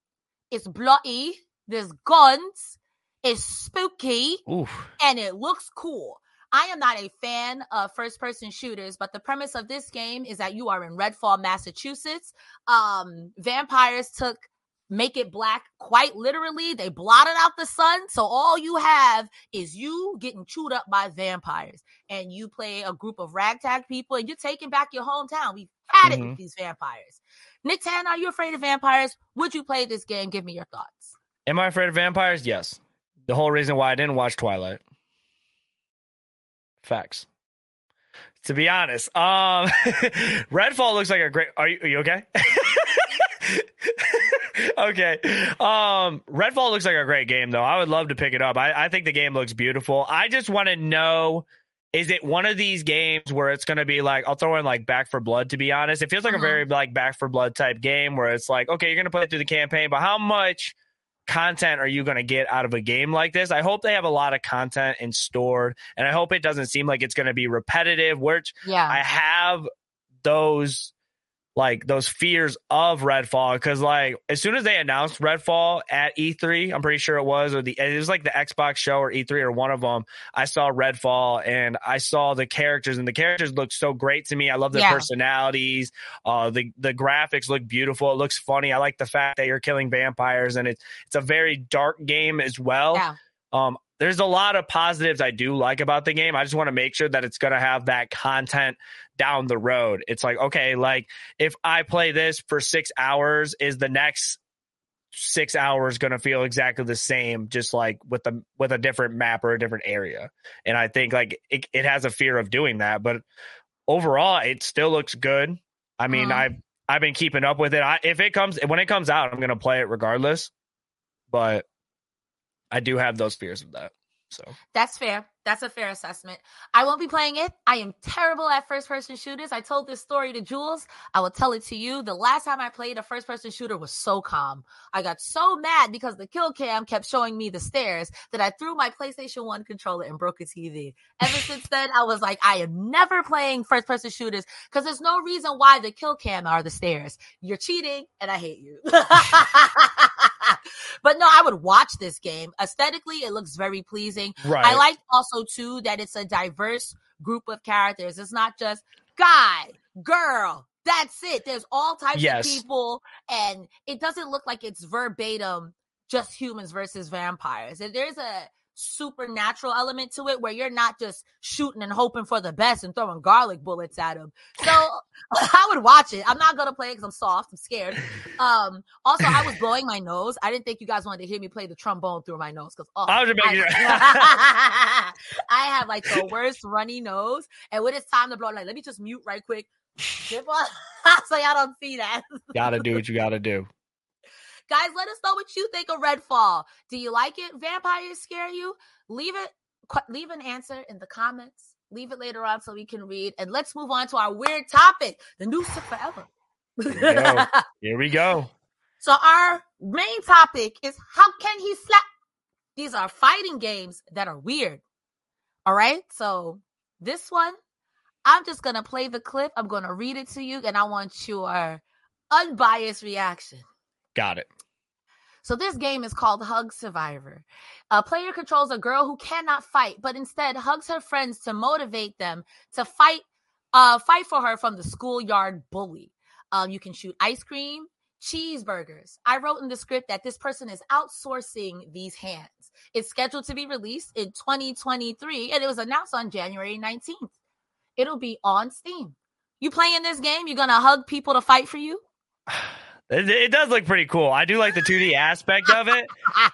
it's bloody. There's guns. It's spooky. Oof. And it looks cool. I am not a fan of first person shooters, but the premise of this game is that you are in Redfall, Massachusetts. Um, vampires took make it black quite literally. They blotted out the sun. So all you have is you getting chewed up by vampires. And you play a group of ragtag people and you're taking back your hometown. We've had mm-hmm. it with these vampires. Nick Tan, are you afraid of vampires? Would you play this game? Give me your thoughts. Am I afraid of vampires? Yes. The whole reason why I didn't watch Twilight. Facts. To be honest, um, Redfall looks like a great. Are you, are you okay? okay. Um, Redfall looks like a great game, though. I would love to pick it up. I, I think the game looks beautiful. I just want to know is it one of these games where it's going to be like I'll throw in like Back 4 Blood to be honest. It feels like uh-huh. a very like Back 4 Blood type game where it's like okay, you're going to play through the campaign, but how much content are you going to get out of a game like this? I hope they have a lot of content in stored, and I hope it doesn't seem like it's going to be repetitive. Which yeah. I have those like those fears of Redfall because like as soon as they announced Redfall at E3, I'm pretty sure it was or the it was like the Xbox show or E3 or one of them. I saw Redfall and I saw the characters and the characters look so great to me. I love their yeah. personalities. Uh, the the graphics look beautiful. It looks funny. I like the fact that you're killing vampires and it's it's a very dark game as well. Yeah. Um, there's a lot of positives I do like about the game. I just want to make sure that it's going to have that content down the road. It's like, okay, like if I play this for six hours, is the next six hours going to feel exactly the same, just like with the with a different map or a different area? And I think like it, it has a fear of doing that, but overall, it still looks good. I mean, uh-huh. I've I've been keeping up with it. I, if it comes when it comes out, I'm going to play it regardless. But I do have those fears of that. So that's fair. That's a fair assessment. I won't be playing it. I am terrible at first person shooters. I told this story to Jules. I will tell it to you. The last time I played a first person shooter was SOCOM. I got so mad because the kill cam kept showing me the stairs that I threw my PlayStation 1 controller and broke a TV. Ever since then, I was like, I am never playing first person shooters because there's no reason why the kill cam are the stairs. You're cheating and I hate you. but no, I would watch this game. Aesthetically, it looks very pleasing. Right. I like also too that it's a diverse group of characters. It's not just guy, girl. That's it. There's all types yes. of people, and it doesn't look like it's verbatim just humans versus vampires. There's a supernatural element to it where you're not just shooting and hoping for the best and throwing garlic bullets at them. So I would watch it. I'm not gonna play because I'm soft. I'm scared. Um, also, I was blowing my nose. I didn't think you guys wanted to hear me play the trombone through my nose because oh, I, I, I have like the worst runny nose, and when it's time to blow, like let me just mute right quick. so y'all don't see that. gotta do what you gotta do. Guys, let us know what you think of Redfall. Do you like it? Vampires scare you? Leave it, leave an answer in the comments. Leave it later on so we can read. And let's move on to our weird topic: the news took forever. Here, Here we go. So our main topic is how can he slap? These are fighting games that are weird. All right. So this one, I'm just gonna play the clip. I'm gonna read it to you, and I want your unbiased reaction. Got it. So this game is called Hug Survivor. A player controls a girl who cannot fight, but instead hugs her friends to motivate them to fight, uh, fight for her from the schoolyard bully. Um, you can shoot ice cream, cheeseburgers. I wrote in the script that this person is outsourcing these hands. It's scheduled to be released in 2023, and it was announced on January 19th. It'll be on Steam. You playing this game? You're gonna hug people to fight for you? It, it, does look pretty cool. I do like the 2D aspect of it,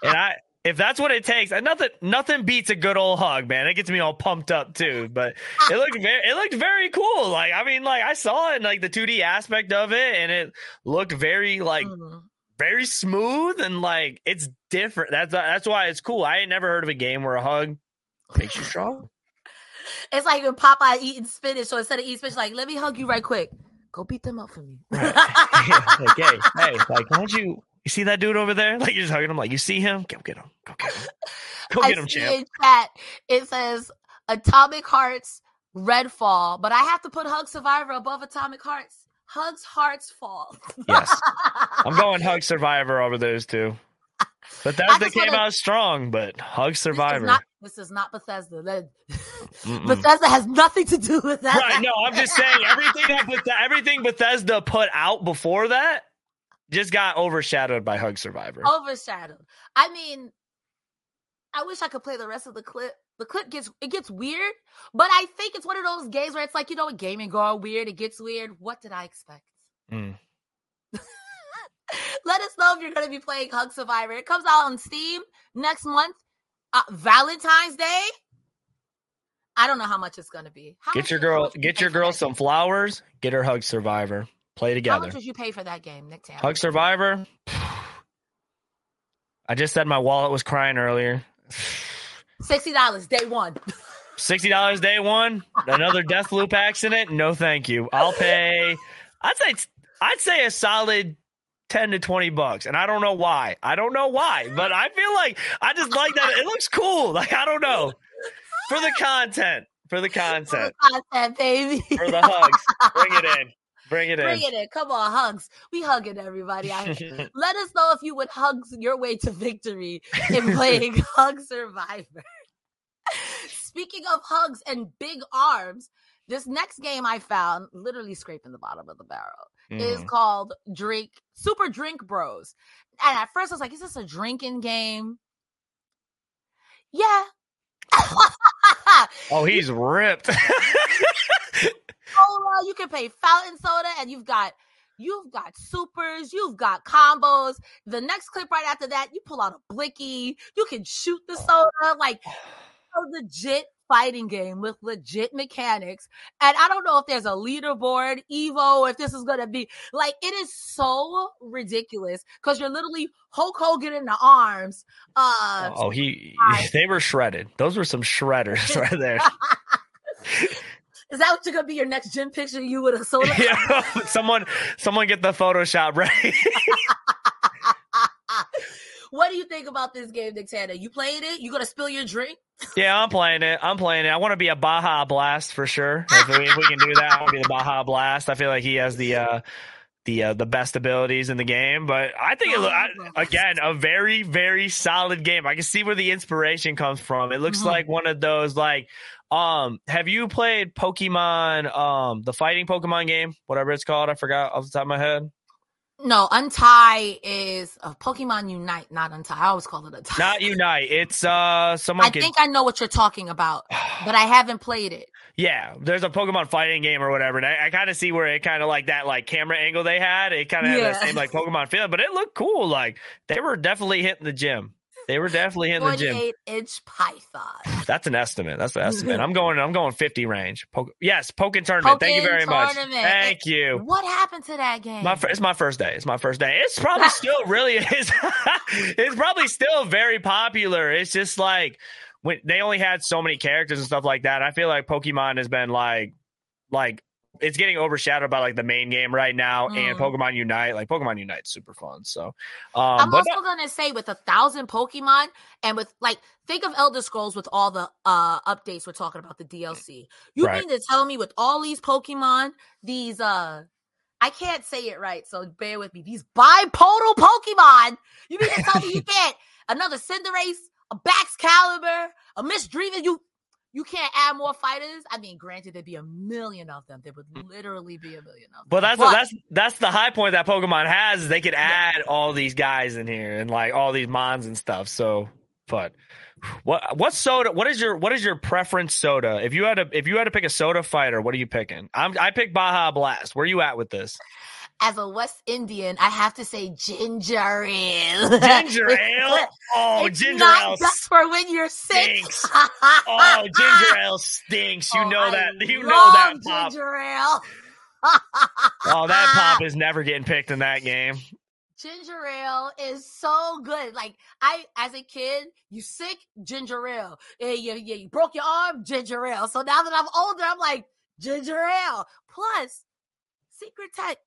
and I if that's what it takes, and nothing nothing beats a good old hug, man. It gets me all pumped up too. But it looked very it looked very cool. Like I mean, like I saw it in like the 2D aspect of it, and it looked very like. Mm. Very smooth and like it's different. That's that's why it's cool. I ain't never heard of a game where a hug makes you strong. It's like when Popeye eating spinach. So instead of eating spinach, like let me hug you right quick. Go beat them up for me. Right. like, hey, hey, like, why don't you? You see that dude over there? Like you're just hugging him. Like you see him? Go get him. Go get him. Go I get him, see champ. in chat it says Atomic Hearts Redfall, but I have to put Hug Survivor above Atomic Hearts. Hugs Hearts Fall. Yes. I'm going Hug Survivor over those two. Just came wanna- out strong. But Hug This is Survivor. not, this is not Bethesda. Bethesda has nothing to do with that. Right? No, I'm just saying everything that Beth- everything Bethesda put out before that just got overshadowed by Hug Survivor. overshadowed. I mean, I wish I could play the rest of the clip. The clip gets it gets weird, but I think it's one of those games where it's like you know, gaming go all weird, it gets weird. What did I expect? Mm. Let us know if you're going to be playing Hug Survivor. It comes out on Steam next month, uh, Valentine's Day. I don't know how much it's going to be. How Get your girl, get your girl some flowers. Get her Hug Survivor. Play together. How much did you pay for that game, Nick Tam? Hug Survivor. I just said my wallet was crying earlier. Sixty dollars day one. Sixty dollars day one. Another death loop accident. No, thank you. I'll pay. I'd say I'd say a solid ten to twenty bucks, and I don't know why. I don't know why, but I feel like I just like that. It looks cool. Like I don't know for the content. For the For the content. content, baby. For the hugs. Bring it in. Bring it Bring in. Bring it in. Come on, hugs. We hugging everybody. Let us know if you would hug your way to victory in playing Hug Survivor. Speaking of hugs and big arms, this next game I found, literally scraping the bottom of the barrel, is Mm. called Drink Super Drink Bros. And at first I was like, is this a drinking game? Yeah. Oh, he's ripped. cola, you can pay fountain soda, and you've got you've got supers, you've got combos. The next clip right after that, you pull out a blicky, you can shoot the soda, like a legit fighting game with legit mechanics. And I don't know if there's a leaderboard, Evo, if this is gonna be like it is so ridiculous because you're literally Hulk Hogan in the arms. Uh oh, he. They were shredded. Those were some shredders right there. is that what you're gonna be your next gym picture? You with a soda? Yeah, someone, someone get the Photoshop ready. What do you think about this game, Nick Tana? You played it? You gonna spill your drink? yeah, I'm playing it. I'm playing it. I want to be a Baja Blast for sure. If we, if we can do that, I want to be the Baja Blast. I feel like he has the uh, the uh, the best abilities in the game. But I think it, look- I, again a very very solid game. I can see where the inspiration comes from. It looks Mhm. like one of those like. Um, have you played Pokemon? Um, the fighting Pokemon game, whatever it's called, I forgot off the top of my head. No, Untie is a Pokemon Unite, not Untie. I always call it Untie. Not Unite. It's uh, someone I can. think I know what you're talking about, but I haven't played it. Yeah, there's a Pokemon fighting game or whatever, and I, I kind of see where it kind of like that like camera angle they had. It kind of had Yeah. that same like Pokemon feel, but it looked cool. Like they were definitely hitting the gym. They were definitely in the gym. 48 inch Python. That's an estimate. That's an estimate. I'm going. I'm going 50 range. Poke, yes, Pokken tournament. Thank you very much. tournament. Thank you. What happened to that game? My it's my first day. It's my first day. It's probably still really is. it's probably still very popular. It's just like when they only had so many characters and stuff like that. I feel like Pokemon has been like like it's getting overshadowed by like the main game right now and Mm. Pokemon Unite. Like Pokemon Unite's super fun. So, um, I'm also gonna say with a thousand Pokemon and with like think of Elder Scrolls with all the uh updates we're talking about the DLC. You Right. mean to tell me with all these Pokemon, these uh I can't say it right, so bear with me. These bipodal Pokemon. You mean to tell me you can't another Cinderace, a Baxcalibur, a Miss Dreamer, you you can't add more fighters? I mean, granted, there'd be a million of them. There would mm. literally be a million of them. But that's that's that's the high point that Pokemon has is they could add all these guys in here and like all these mons and stuff. So, but what what soda? What is your what is your preference soda? If you had to if you had to pick a soda fighter, what are you picking? I'm I pick Baja Blast. Where are you at with this? As a West Indian, I have to say ginger ale. Ginger ale. Oh, it's ginger not ale. just for when you're sick. stinks. Oh, ginger ale stinks. You Oh, know I that. You know that pop. Ginger ale. Oh, that pop is never getting picked in that game. Ginger ale is so good. Like I, as a kid, you sick ginger ale. Yeah, you, you, you broke your arm, ginger ale. So now that I'm older, I'm like ginger ale. Plus, secret tech.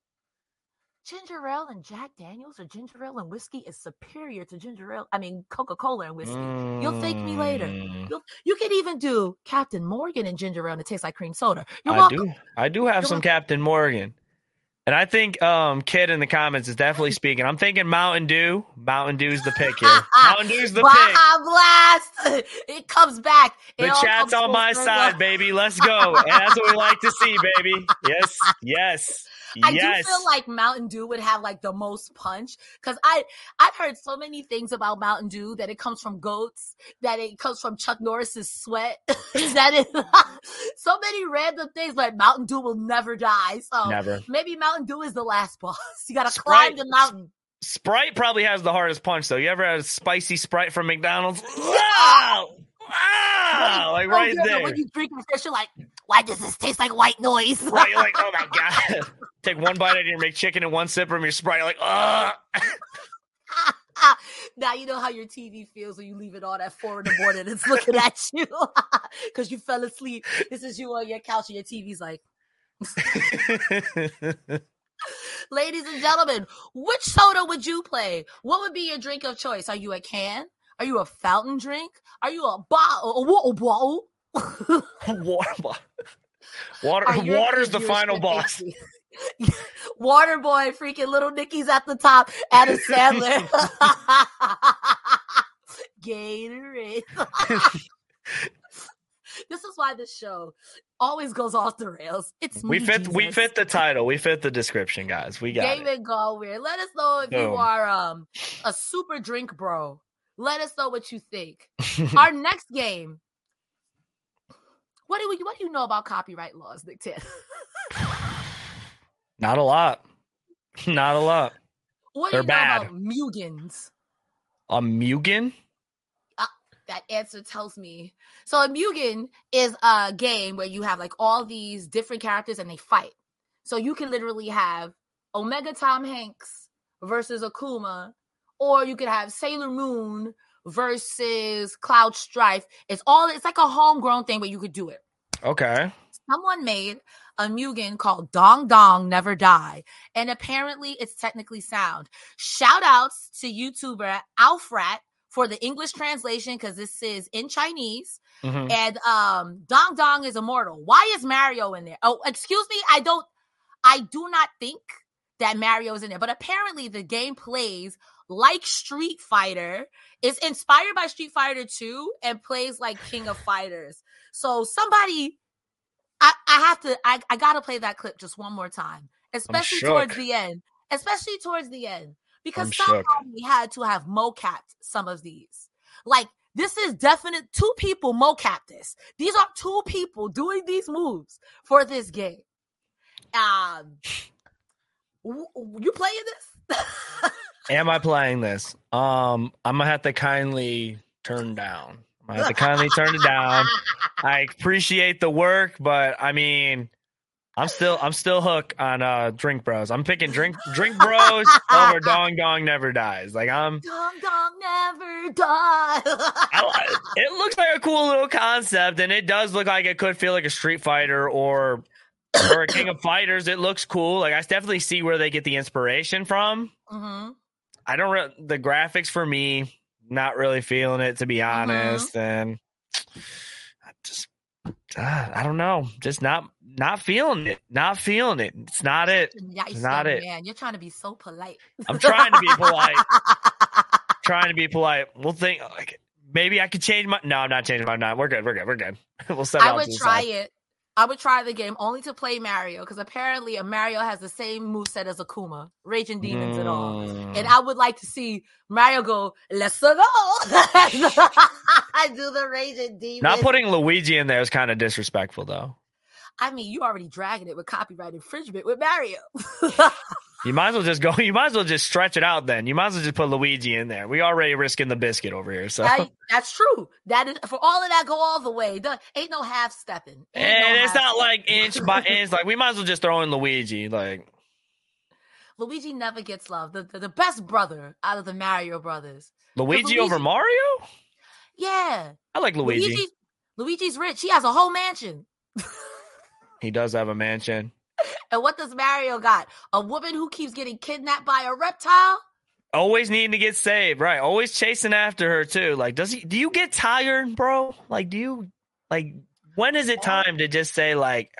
Ginger ale and Jack Daniels or ginger ale and whiskey is superior to ginger ale. I mean, Coca Cola and whiskey. You'll thank me later. Mm, You'll, you can even do Captain Morgan and ginger ale and it tastes like cream soda. You're I welcome. do. I do have You're some welcome. Captain Morgan. And I think um Kid in the comments is definitely speaking. I'm thinking Mountain Dew. Mountain Dew's the pick here. Mountain Dew's the pick. Baja Blast! It comes back. It The chat's on my side, baby. Let's go. And that's what we like to see, baby. Yes, yes, I yes. do feel like Mountain Dew would have like the most punch because I I've heard so many things about Mountain Dew that it comes from goats, that it comes from Chuck Norris's sweat, that it so many random things. But Mountain Dew will never die. So Never. maybe Mountain Dew is the last boss. You got to climb the mountain. Sprite probably has the hardest punch, though. You ever had a spicy Sprite from McDonald's? Wow! Wow! Like right good, there. When you drink it first, you're like, why does this taste like white noise? Right, you're like, oh my god. Take one bite out of your McChicken and one sip from your Sprite. You're like, ugh. now you know how your TV feels when you leave it on at four in the morning. It's looking at you because you fell asleep. This is you on your couch and your TV's like, ladies and gentlemen, which soda would you play? What would be your drink of choice? Are you a can? Are you a fountain drink? Are you a bottle? A water bottle? Water, water, water's the final boss. Water boy, freaking little Nicky's at the top. Adam Sandler. Gatorade. This is why this show always goes off the rails. It's We me, fit. We fit the title. We fit the description, guys. We got Game it. David Galway. Let us know if you are um a super drink bro. Let us know what you think. Our next game. What do we, what do you know about copyright laws, Nick Tan? Not a lot. Not a lot. What do you They're bad. know about Mugans? A Mugen? That answer tells me. So a Mugen is a game where you have like all these different characters and they fight. So you can literally have Omega Tom Hanks versus Akuma, or you could have Sailor Moon versus Cloud Strife. It's all it's like a homegrown thing where you could do it. Okay. Someone made a Mugen called Dong Dong Never Die, and apparently it's technically sound. Shout outs to YouTuber Alfrat for the English translation because this is in Chinese. Mhm. And um Dong Dong is immortal. Why is Mario in there? Oh, excuse me, I don't I do not think that Mario is in there, but apparently the game plays like Street Fighter, is inspired by Street Fighter 2 and plays like King of Fighters. So somebody I, I have to I, I gotta play that clip just one more time. Especially towards the end. Especially towards the end. Because we had to have mocapped some of these. Like this is definite two people mocap this. These are two people doing these moves for this game. Um w- you playing this? Am I playing this? Um, I'm gonna have to kindly turn down. I have to kindly turn it down. I appreciate the work, but I mean, I'm still I'm still hooked on uh Drink Bros. I'm picking Drink Drink Bros over Dong Dong Never Dies. Like I'm Dong dong never Dies. I, it looks like a cool little concept, and it does look like it could feel like a Street Fighter or or a King of Fighters. It looks cool. Like I definitely see where they get the inspiration from. hmm I don't re- the graphics for me, not really feeling it to be honest, and I just uh, I don't know, just not not feeling it, not feeling it. It's not it. Nice Not young it. man. You're trying to be so polite. I'm trying to be polite. trying to be polite. We'll think like maybe I could change my. No, I'm not changing my. mind. we're good. We're good. We're good. we'll set. I would try side. it. I would try the game only to play Mario because apparently a Mario has the same moveset as Akuma, Raging Demons and all. Mm. And I would like to see Mario go, let's go. I do the Raging Demons. Not putting Luigi in there is kind of disrespectful, though. I mean, you already dragging it with copyright infringement with Mario. You might as well just go. You might as well just stretch it out. Then you might as well just put Luigi in there. We already risking the biscuit over here, so. I- that's true. That is for all of that. Go all the way. Don't- ain't no half stepping. And it's not like inch by inch. Like we might as well just throw in Luigi. Like Luigi never gets love. The, the the best brother out of the Mario brothers. Luigi, over Mario. Yeah, I like Luigi. Luigi. Luigi's rich. He has a whole mansion. He does have a mansion. and what does Mario got? A woman who keeps getting kidnapped by a reptile? Always needing to get saved, right? Always chasing after her too. Like, does he? Do you get tired, bro? Like, do you? Like, when is it time to just say like?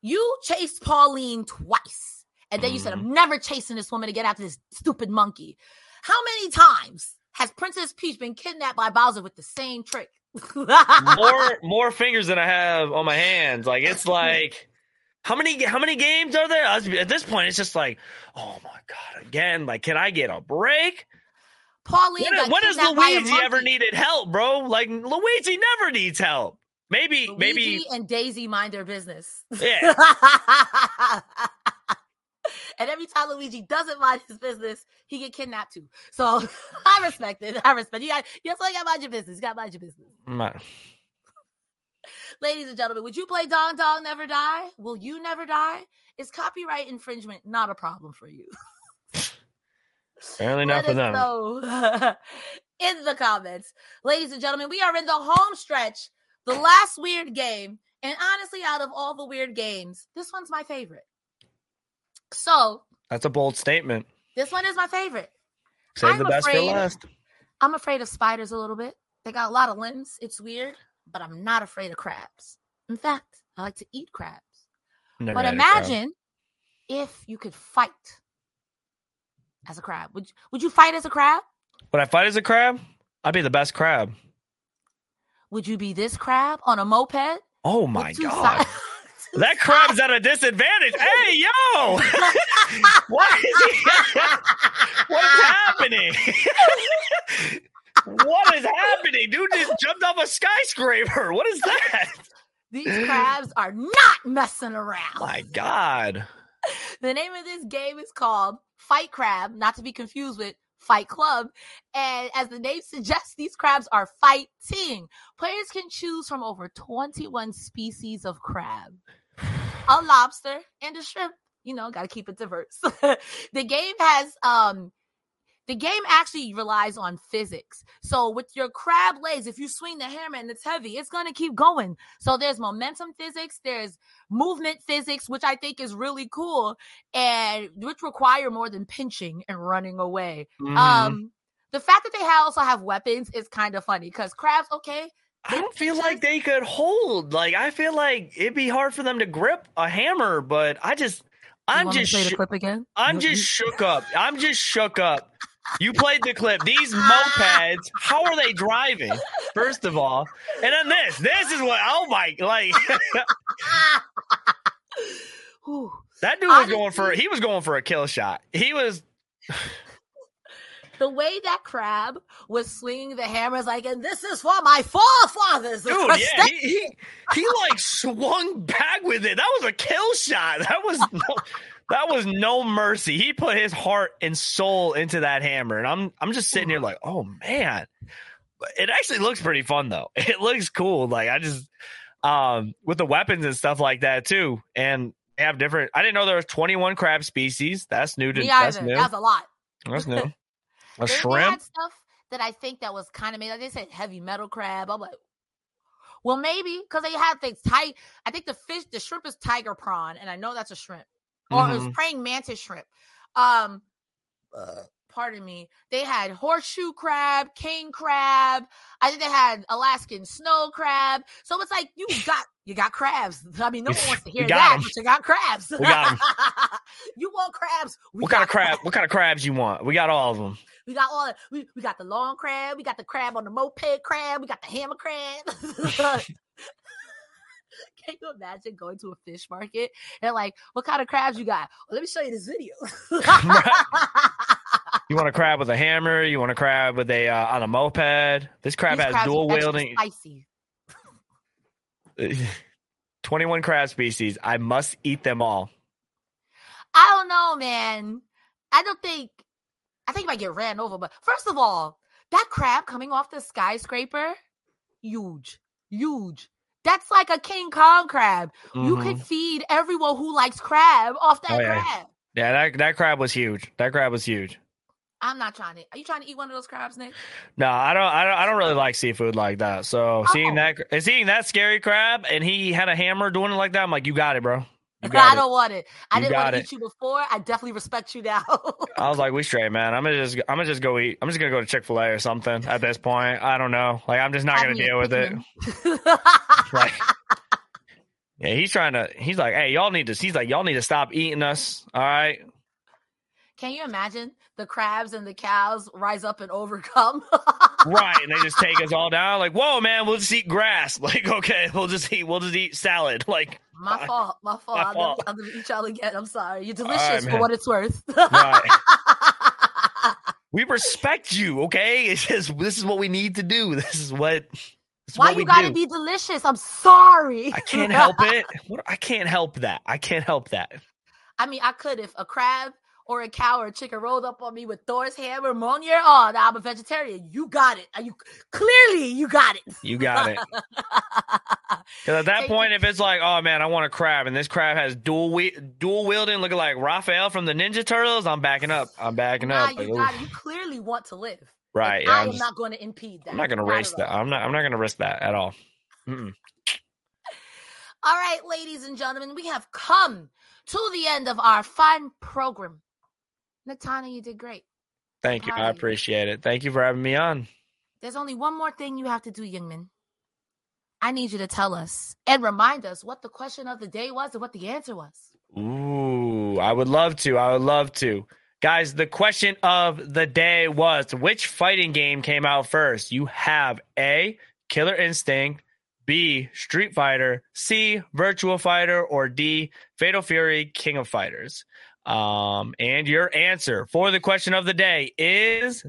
You chased Pauline twice, and then you said. "I'm mm-hmm. never chasing this woman to get after this stupid monkey." How many times has Princess Peach been kidnapped by Bowser with the same trick? More more fingers than I have on my hands. Like it's like how many how many games are there? At this point, it's just like, oh my god, again. Like, can I get a break? Pauline When, when has kidnapped by a Luigi ever needed help, bro? Like Luigi never needs help. Maybe maybe and Daisy mind their business. yeah. and every time Luigi doesn't mind his business, he get kidnapped too. So I respect it. I respect you. Got, you also got to mind your business. You got to mind your business. My- Ladies and gentlemen, would you play Dong Dong Never Die? Will you never die? Is copyright infringement not a problem for you? Apparently not for them. know in the comments. Ladies and gentlemen, we are in the home stretch, the last weird game. And honestly, out of all the weird games, this one's my favorite. So, That's a bold statement. this one is my favorite. Save I'm the best afraid- for last. I'm afraid of spiders a little bit. They got a lot of limbs. It's weird, but I'm not afraid of crabs. In fact, I like to eat crabs. Never but imagine if you could fight as a crab. Would you, would you fight as a crab? Would I fight as a crab? I'd be the best crab. Would you be this crab on a moped? Oh my god. That crab's at a disadvantage. Hey, yo! what is he? What is happening? what is happening? Dude just jumped off a skyscraper. What is that? These crabs are not messing around. My God. The name of this game is called Fight Crab, not to be confused with Fight Club. And as the name suggests, these crabs are fighting. Players can choose from over 21 species of crab, a lobster, and a shrimp. You know, got to keep it diverse. the game has um the game actually relies on physics. So with your crab legs, if you swing the hammer and it's heavy, it's gonna keep going. So there's momentum physics, there's movement physics, which I think is really cool, and which require more than pinching and running away. Mhm. Um, the fact that they also have weapons is kind of funny because crabs, okay, I don't feel like they could hold. Like I feel like it'd be hard for them to grip a hammer, but I just I'm want me to just play the clip again. I'm You- just shook up. I'm just shook up. You played the clip. These mopeds, how are they driving? First of all, and then this. This is what. Oh my! Like that dude was going for. He was going for a kill shot. He was. The way that crab was swinging the hammer is like, and this is for my forefathers. Dude, yeah, he, he he like swung back with it. That was a kill shot. That was no, that was no mercy. He put his heart and soul into that hammer, and I'm I'm just sitting here like, oh man, it actually looks pretty fun though. It looks cool. Like I just um with the weapons and stuff like that too, and they have different. I didn't know there was 21 crab species. That's new to Me that's new. That's a lot. That's new. A They- They had stuff that I think that was kind of made. Like they said, heavy metal crab. I'm like, well, maybe because they had things tight. I think the fish, the shrimp is tiger prawn, and I know that's a shrimp, or it was Mhm. praying mantis shrimp. Um, uh, pardon me. They had horseshoe crab, king crab. I think they had Alaskan snow crab. So it's like you got you got crabs. I mean, no one wants to hear that, 'em. but you got crabs. We got you want crabs? We What kind of crab? What kind of crabs you want? We got all of them. We got all we, we got the long crab, we got the crab on the moped crab, we got the hammer crab. Can you imagine going to a fish market and like, what kind of crabs you got? Well, let me show you this video. You want a crab with a hammer? You want a crab with a uh, on a moped? This crab These has dual wielding. Spicy. 21 crab species. I must eat them all. I don't know, man. I don't think. I think I might get ran over. But first of all, that crab coming off the skyscraper, huge, huge. That's like a King Kong crab. You Mhm. could feed everyone who likes crab off that Oh, yeah. crab. Yeah, that that crab was huge. That crab was huge. I'm not trying to. Are you trying to eat one of those crabs, Nick? No, I don't. I don't. I don't really like seafood like that. So seeing Oh. that, seeing that scary crab, and he had a hammer doing it like that, I'm like, you got it, bro. I don't want it. I You didn't want to it. eat you before. I definitely respect you now. I was like, we straight, man. I'm gonna just, I'm gonna just go eat. I'm just gonna go to Chick Fil A or something. At this point, I don't know. Like, I'm just not Have gonna deal with it. Like, yeah, he's trying to. He's like, hey, y'all need to. He's like, y'all need to stop eating us. All right. Can you imagine the crabs and the cows rise up and overcome? right and they just take us all down like whoa man we'll just eat grass like okay we'll just eat we'll just eat salad like My uh, fault. My fault. My I'm, fault. Gonna, I'm gonna eat y'all again. I'm sorry. You're right, delicious for what it's worth. Right. we respect you okay it's just this is what we need to do this is what this is Why what you gotta do. be delicious? I'm sorry. i can't help it What- i can't help that i can't help that I mean, I could if a crab or a cow or a chicken rolled up on me with Thor's hammer, Mjolnir. Oh, now I'm a vegetarian. You got it. You clearly you got it. you got it because at that point if it's like oh man i want a crab and this crab has dual we- dual wielding looking like raphael from the ninja turtles i'm backing up i'm backing Nah, up Like, you got it. You clearly want to live. right yeah, I I'm am just- not going to impede that. I'm not gonna Not race that. I'm not. I'm not gonna risk that at all. Mm-mm. All right, ladies and gentlemen, we have come to the end of our fun program. Natana, you did great. Thank you. I appreciate it. Thank you for having me on. There's only one more thing you have to do, Youngman. I need you to tell us and remind us what the question of the day was and what the answer was. Ooh, I would love to. I would love to. Guys, the question of the day was which fighting game came out first? You have A, Killer Instinct, B, Street Fighter, C, Virtual Fighter, or D, Fatal Fury, King of Fighters. Um, and your answer for the question of the day is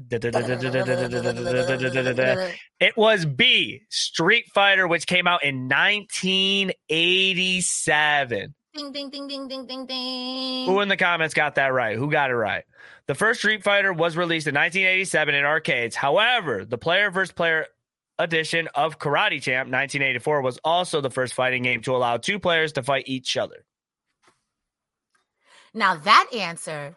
it was B, Street Fighter, which came out in 1987. Ding, ding, ding, ding, ding, ding, ding. Who in the comments got that right? Who got it right? The first Street Fighter was released in 1987 in arcades. However, the player versus player edition of Karate Champ 1984 was also the first fighting game to allow two players to fight each other. Now that answer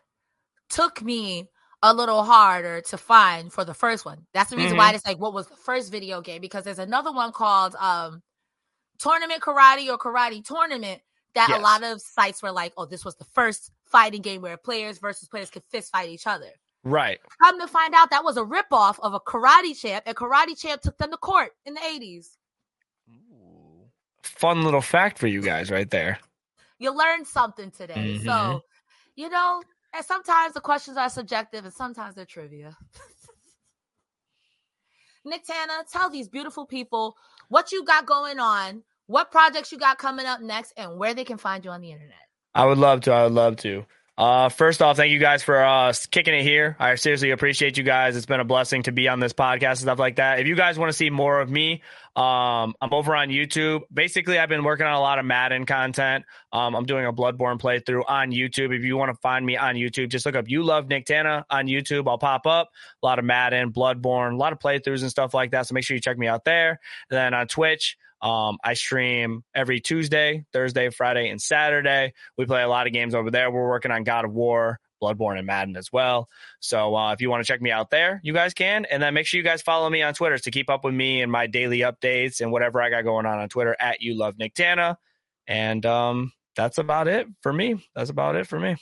took me a little harder to find for the first one. That's the reason Mm-hmm. why it's like what was the first video game because there's another one called um Tournament Karate or Karate Tournament that Yes. a lot of sites were like, "Oh, this was the first fighting game where players versus players could fist fight each other." Right. Come to find out that was a ripoff of a Karate Champ, and Karate Champ took them to court in the 80s. Fun little fact for you guys right there. You learned something today. So, Mhm. you know, and sometimes the questions are subjective and sometimes they're trivia. Nick Tana, tell these beautiful people what you got going on, what projects you got coming up next, and where they can find you on the internet. I would love to. I would love to. Uh, first off, thank you guys for uh, kicking it here. I seriously appreciate you guys. It's been a blessing to be on this podcast and stuff like that. If you guys want to see more of me, um, I'm over on YouTube. Basically, I've been working on a lot of Madden content. Um, I'm doing a Bloodborne playthrough on YouTube. If you want to find me on YouTube, just look up "You Love Nick Tana" on YouTube. I'll pop up a lot of Madden, Bloodborne, a lot of playthroughs and stuff like that. So make sure you check me out there. And then on Twitch, um, I stream every Tuesday, Thursday, Friday, and Saturday. We play a lot of games over there. We're working on God of War, Bloodborne, and Madden as well. So uh, if you want to check me out there, you guys can. And then make sure you guys follow me on Twitter to keep up with me and my daily updates and whatever I got going on on Twitter at you love Nick Tana. And um, that's about it for me. That's about it for me.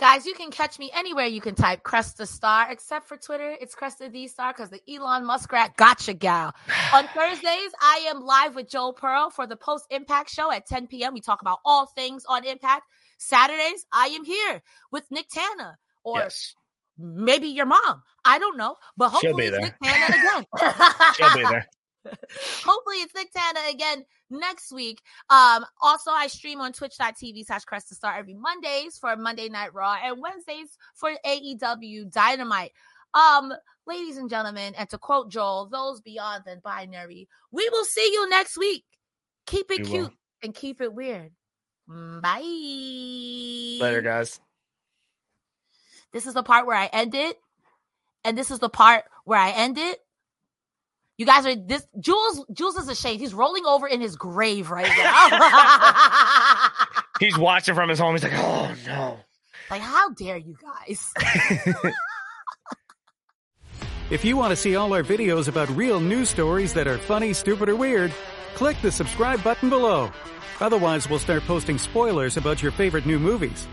Guys, you can catch me anywhere you can type Cresta Starr, except for Twitter. It's Cresta D Star because the Elon Muskrat gotcha gal. On Thursdays, I am live with Joel Pearl for the Post Impact Show at 10 p.m. We talk about all things on Impact. Saturdays, I am here with Nick Tana or Yes, maybe your mom. I don't know, but hopefully. Nick Tana again. she'll be there. Hopefully it's Nick Tana again next week. Um, also I stream on twitch.tv slash Cresta Starr every Mondays for Monday Night Raw and Wednesdays for AEW Dynamite. Um, ladies and gentlemen, and to quote Joel, those beyond the binary, we will see you next week. Keep it We cute will. and keep it weird. Bye. Later, guys. This is the part where I end it, and this is the part where I end it. You guys are this Jules. Jules is ashamed. He's rolling over in his grave right now. He's watching from his home. He's like, oh no. like, how dare you guys? If you want to see all our videos about real news stories that are funny, stupid, or weird, click the subscribe button below. Otherwise, we'll start posting spoilers about your favorite new movies.